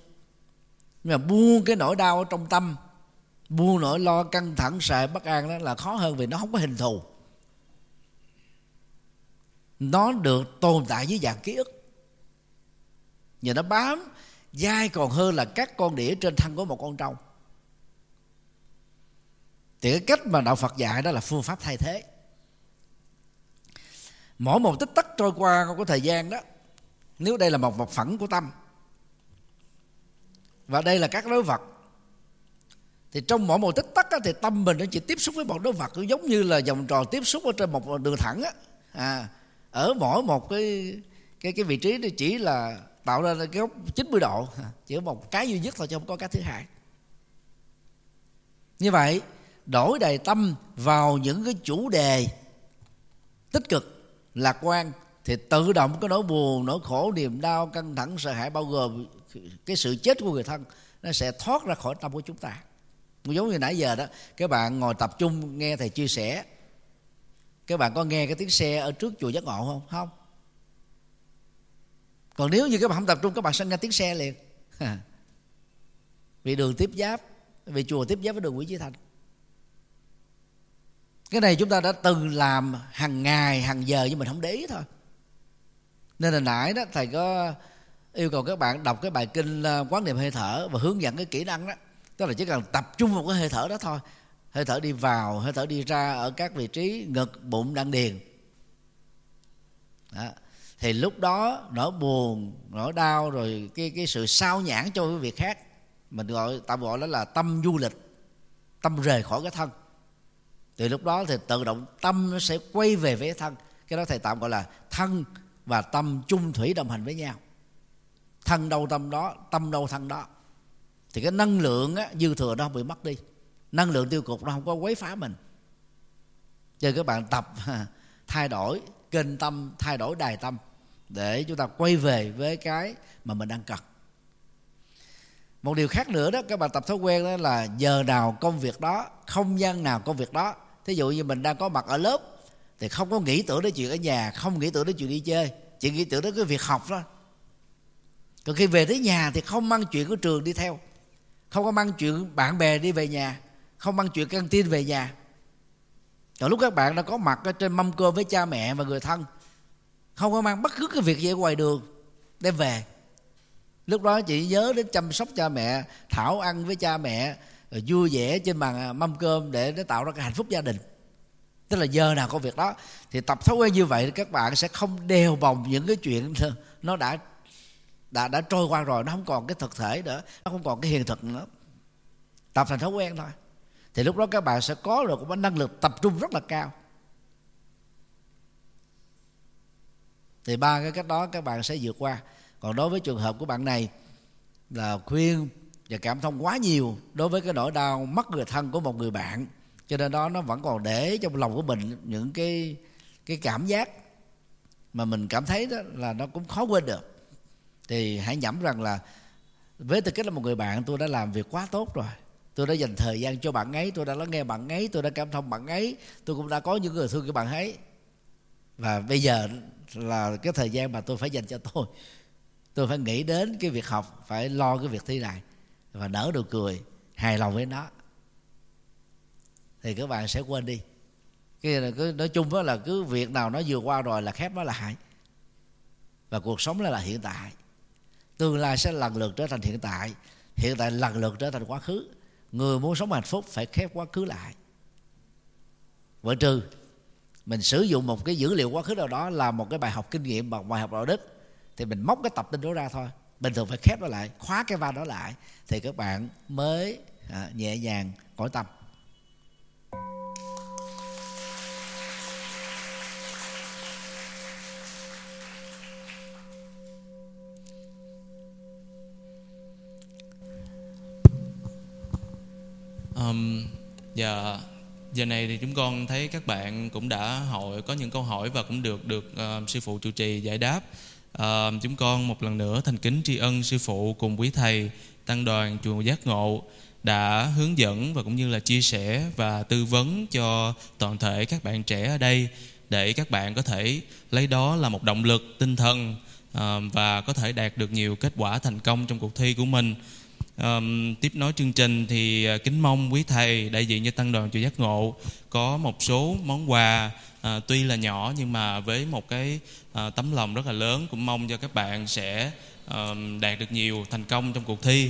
Nhưng mà buông cái nỗi đau ở trong tâm, buông nỗi lo căng thẳng, sợ bất an đó là khó hơn vì nó không có hình thù nó được tồn tại dưới dạng ký ức. Và nó bám dai còn hơn là các con đĩa trên thân của một con trâu. Thì cái cách mà đạo Phật dạy đó là phương pháp thay thế. Mỗi một tích tắc trôi qua của thời gian đó nếu đây là một vật phẳng của tâm và đây là các đối vật thì trong mỗi một tích tắc á, thì tâm mình nó chỉ tiếp xúc với một đối vật giống như là vòng tròn tiếp xúc ở trên một đường thẳng á. À, ở mỗi một cái cái cái vị trí thì chỉ là tạo ra cái góc 90 độ, chỉ một cái duy nhất thôi chứ không có cái thứ hai. Như vậy, đổi đầy tâm vào những cái chủ đề tích cực, lạc quan, thì tự động cái nỗi buồn, nỗi khổ, niềm đau, căng thẳng, sợ hãi bao gồm cái sự chết của người thân, nó sẽ thoát ra khỏi tâm của chúng ta. Giống như nãy giờ đó, các bạn ngồi tập trung nghe thầy chia sẻ các bạn có nghe cái tiếng xe ở trước chùa giác ngộ không? Không. Còn nếu như các bạn không tập trung, các bạn sẽ nghe tiếng xe liền. Vì đường tiếp giáp, vì chùa tiếp giáp với đường Nguyễn Chí Thành cái này chúng ta đã từng làm hàng ngày, hàng giờ, nhưng mình không để ý thôi. Nên là nãy đó, thầy có yêu cầu các bạn đọc cái bài kinh ờ, quán niệm hơi thở và hướng dẫn cái kỹ năng đó. Tức là chỉ cần tập trung vào cái hơi thở đó thôi hơi thở đi vào hơi thở đi ra ở các vị trí ngực bụng đan điền. Đó. thì lúc đó nỗi buồn nỗi đau rồi cái cái sự sao nhãn cho cái việc khác mình gọi tạm gọi đó là tâm du lịch tâm rời khỏi cái thân. Thì lúc đó thì tự động tâm nó sẽ quay về với thân. Cái đó thầy tạm gọi là thân và tâm chung thủy đồng hành với nhau. Thân đâu tâm đó tâm đâu thân đó. Thì cái năng lượng á, dư thừa nó không bị mất đi năng lượng tiêu cực nó không có quấy phá mình. Cho các bạn tập thay đổi kênh tâm, thay đổi đài tâm để chúng ta quay về với cái mà mình đang cần. Một điều khác nữa đó, các bạn tập thói quen đó là giờ nào công việc đó, không gian nào công việc đó. Thí dụ như mình đang có mặt ở lớp thì không có nghĩ tưởng đến chuyện ở nhà, không nghĩ tưởng đến chuyện đi chơi, chỉ nghĩ tưởng đến cái việc học đó còn khi về tới nhà thì không mang chuyện của trường đi theo, không có mang chuyện bạn bè đi về nhà không mang chuyện căng tin về nhà. Còn lúc các bạn đã có mặt ở trên mâm cơm với cha mẹ và người thân, không có mang bất cứ cái việc gì ở ngoài đường đem về. Lúc đó chị nhớ đến chăm sóc cha mẹ, thảo ăn với cha mẹ, rồi vui vẻ trên bàn à, mâm cơm để nó tạo ra cái hạnh phúc gia đình. Tức là giờ nào có việc đó. Thì tập thói quen như vậy các bạn sẽ không đeo vòng những cái chuyện nó đã đã đã trôi qua rồi, nó không còn cái thực thể nữa, nó không còn cái hiện thực nữa. Tập thành thói quen thôi thì lúc đó các bạn sẽ có được một năng lực tập trung rất là cao. Thì ba cái cách đó các bạn sẽ vượt qua. Còn đối với trường hợp của bạn này là khuyên và cảm thông quá nhiều đối với cái nỗi đau mất người thân của một người bạn. Cho nên đó, nó vẫn còn để trong lòng của mình những cái cái cảm giác mà mình cảm thấy đó là nó cũng khó quên được. Thì hãy nhẩm rằng là với tư cách là một người bạn, tôi đã làm việc quá tốt rồi tôi đã dành thời gian cho bạn ấy, tôi đã lắng nghe bạn ấy, tôi đã cảm thông bạn ấy, tôi cũng đã có những người thương của bạn ấy. Và bây giờ là cái thời gian mà tôi phải dành cho tôi. Tôi phải nghĩ đến cái việc học, phải lo cái việc thi này và nở được cười, hài lòng với nó. Thì các bạn sẽ quên đi. Cái là cứ, nói chung đó là cứ việc nào nó vừa qua rồi là khép nó lại. Và cuộc sống là là hiện tại. Tương lai sẽ lần lượt trở thành hiện tại. Hiện tại lần lượt trở thành quá khứ người muốn sống hạnh phúc phải khép quá khứ lại. Vợ trừ mình sử dụng một cái dữ liệu quá khứ nào đó là một cái bài học kinh nghiệm bằng bài học đạo đức thì mình móc cái tập tin đó ra thôi. Bình thường phải khép nó lại khóa cái van đó lại thì các bạn mới à, nhẹ nhàng cõi tâm. Um, dạ. Giờ này thì chúng con thấy các bạn cũng đã hỏi có những câu hỏi và cũng được được uh, sư phụ chủ trì giải đáp. Uh, chúng con một lần nữa thành kính tri ân sư phụ cùng quý thầy tăng đoàn chùa giác ngộ đã hướng dẫn và cũng như là chia sẻ và tư vấn cho toàn thể các bạn trẻ ở đây để các bạn có thể lấy đó là một động lực tinh thần uh, và có thể đạt được nhiều kết quả thành công trong cuộc thi của mình um, tiếp nối chương trình thì uh, kính mong quý thầy đại diện cho tăng đoàn chùa giác ngộ có một số món quà uh, tuy là nhỏ nhưng mà với một cái uh, tấm lòng rất là lớn cũng mong cho các bạn sẽ uh, đạt được nhiều thành công trong cuộc thi.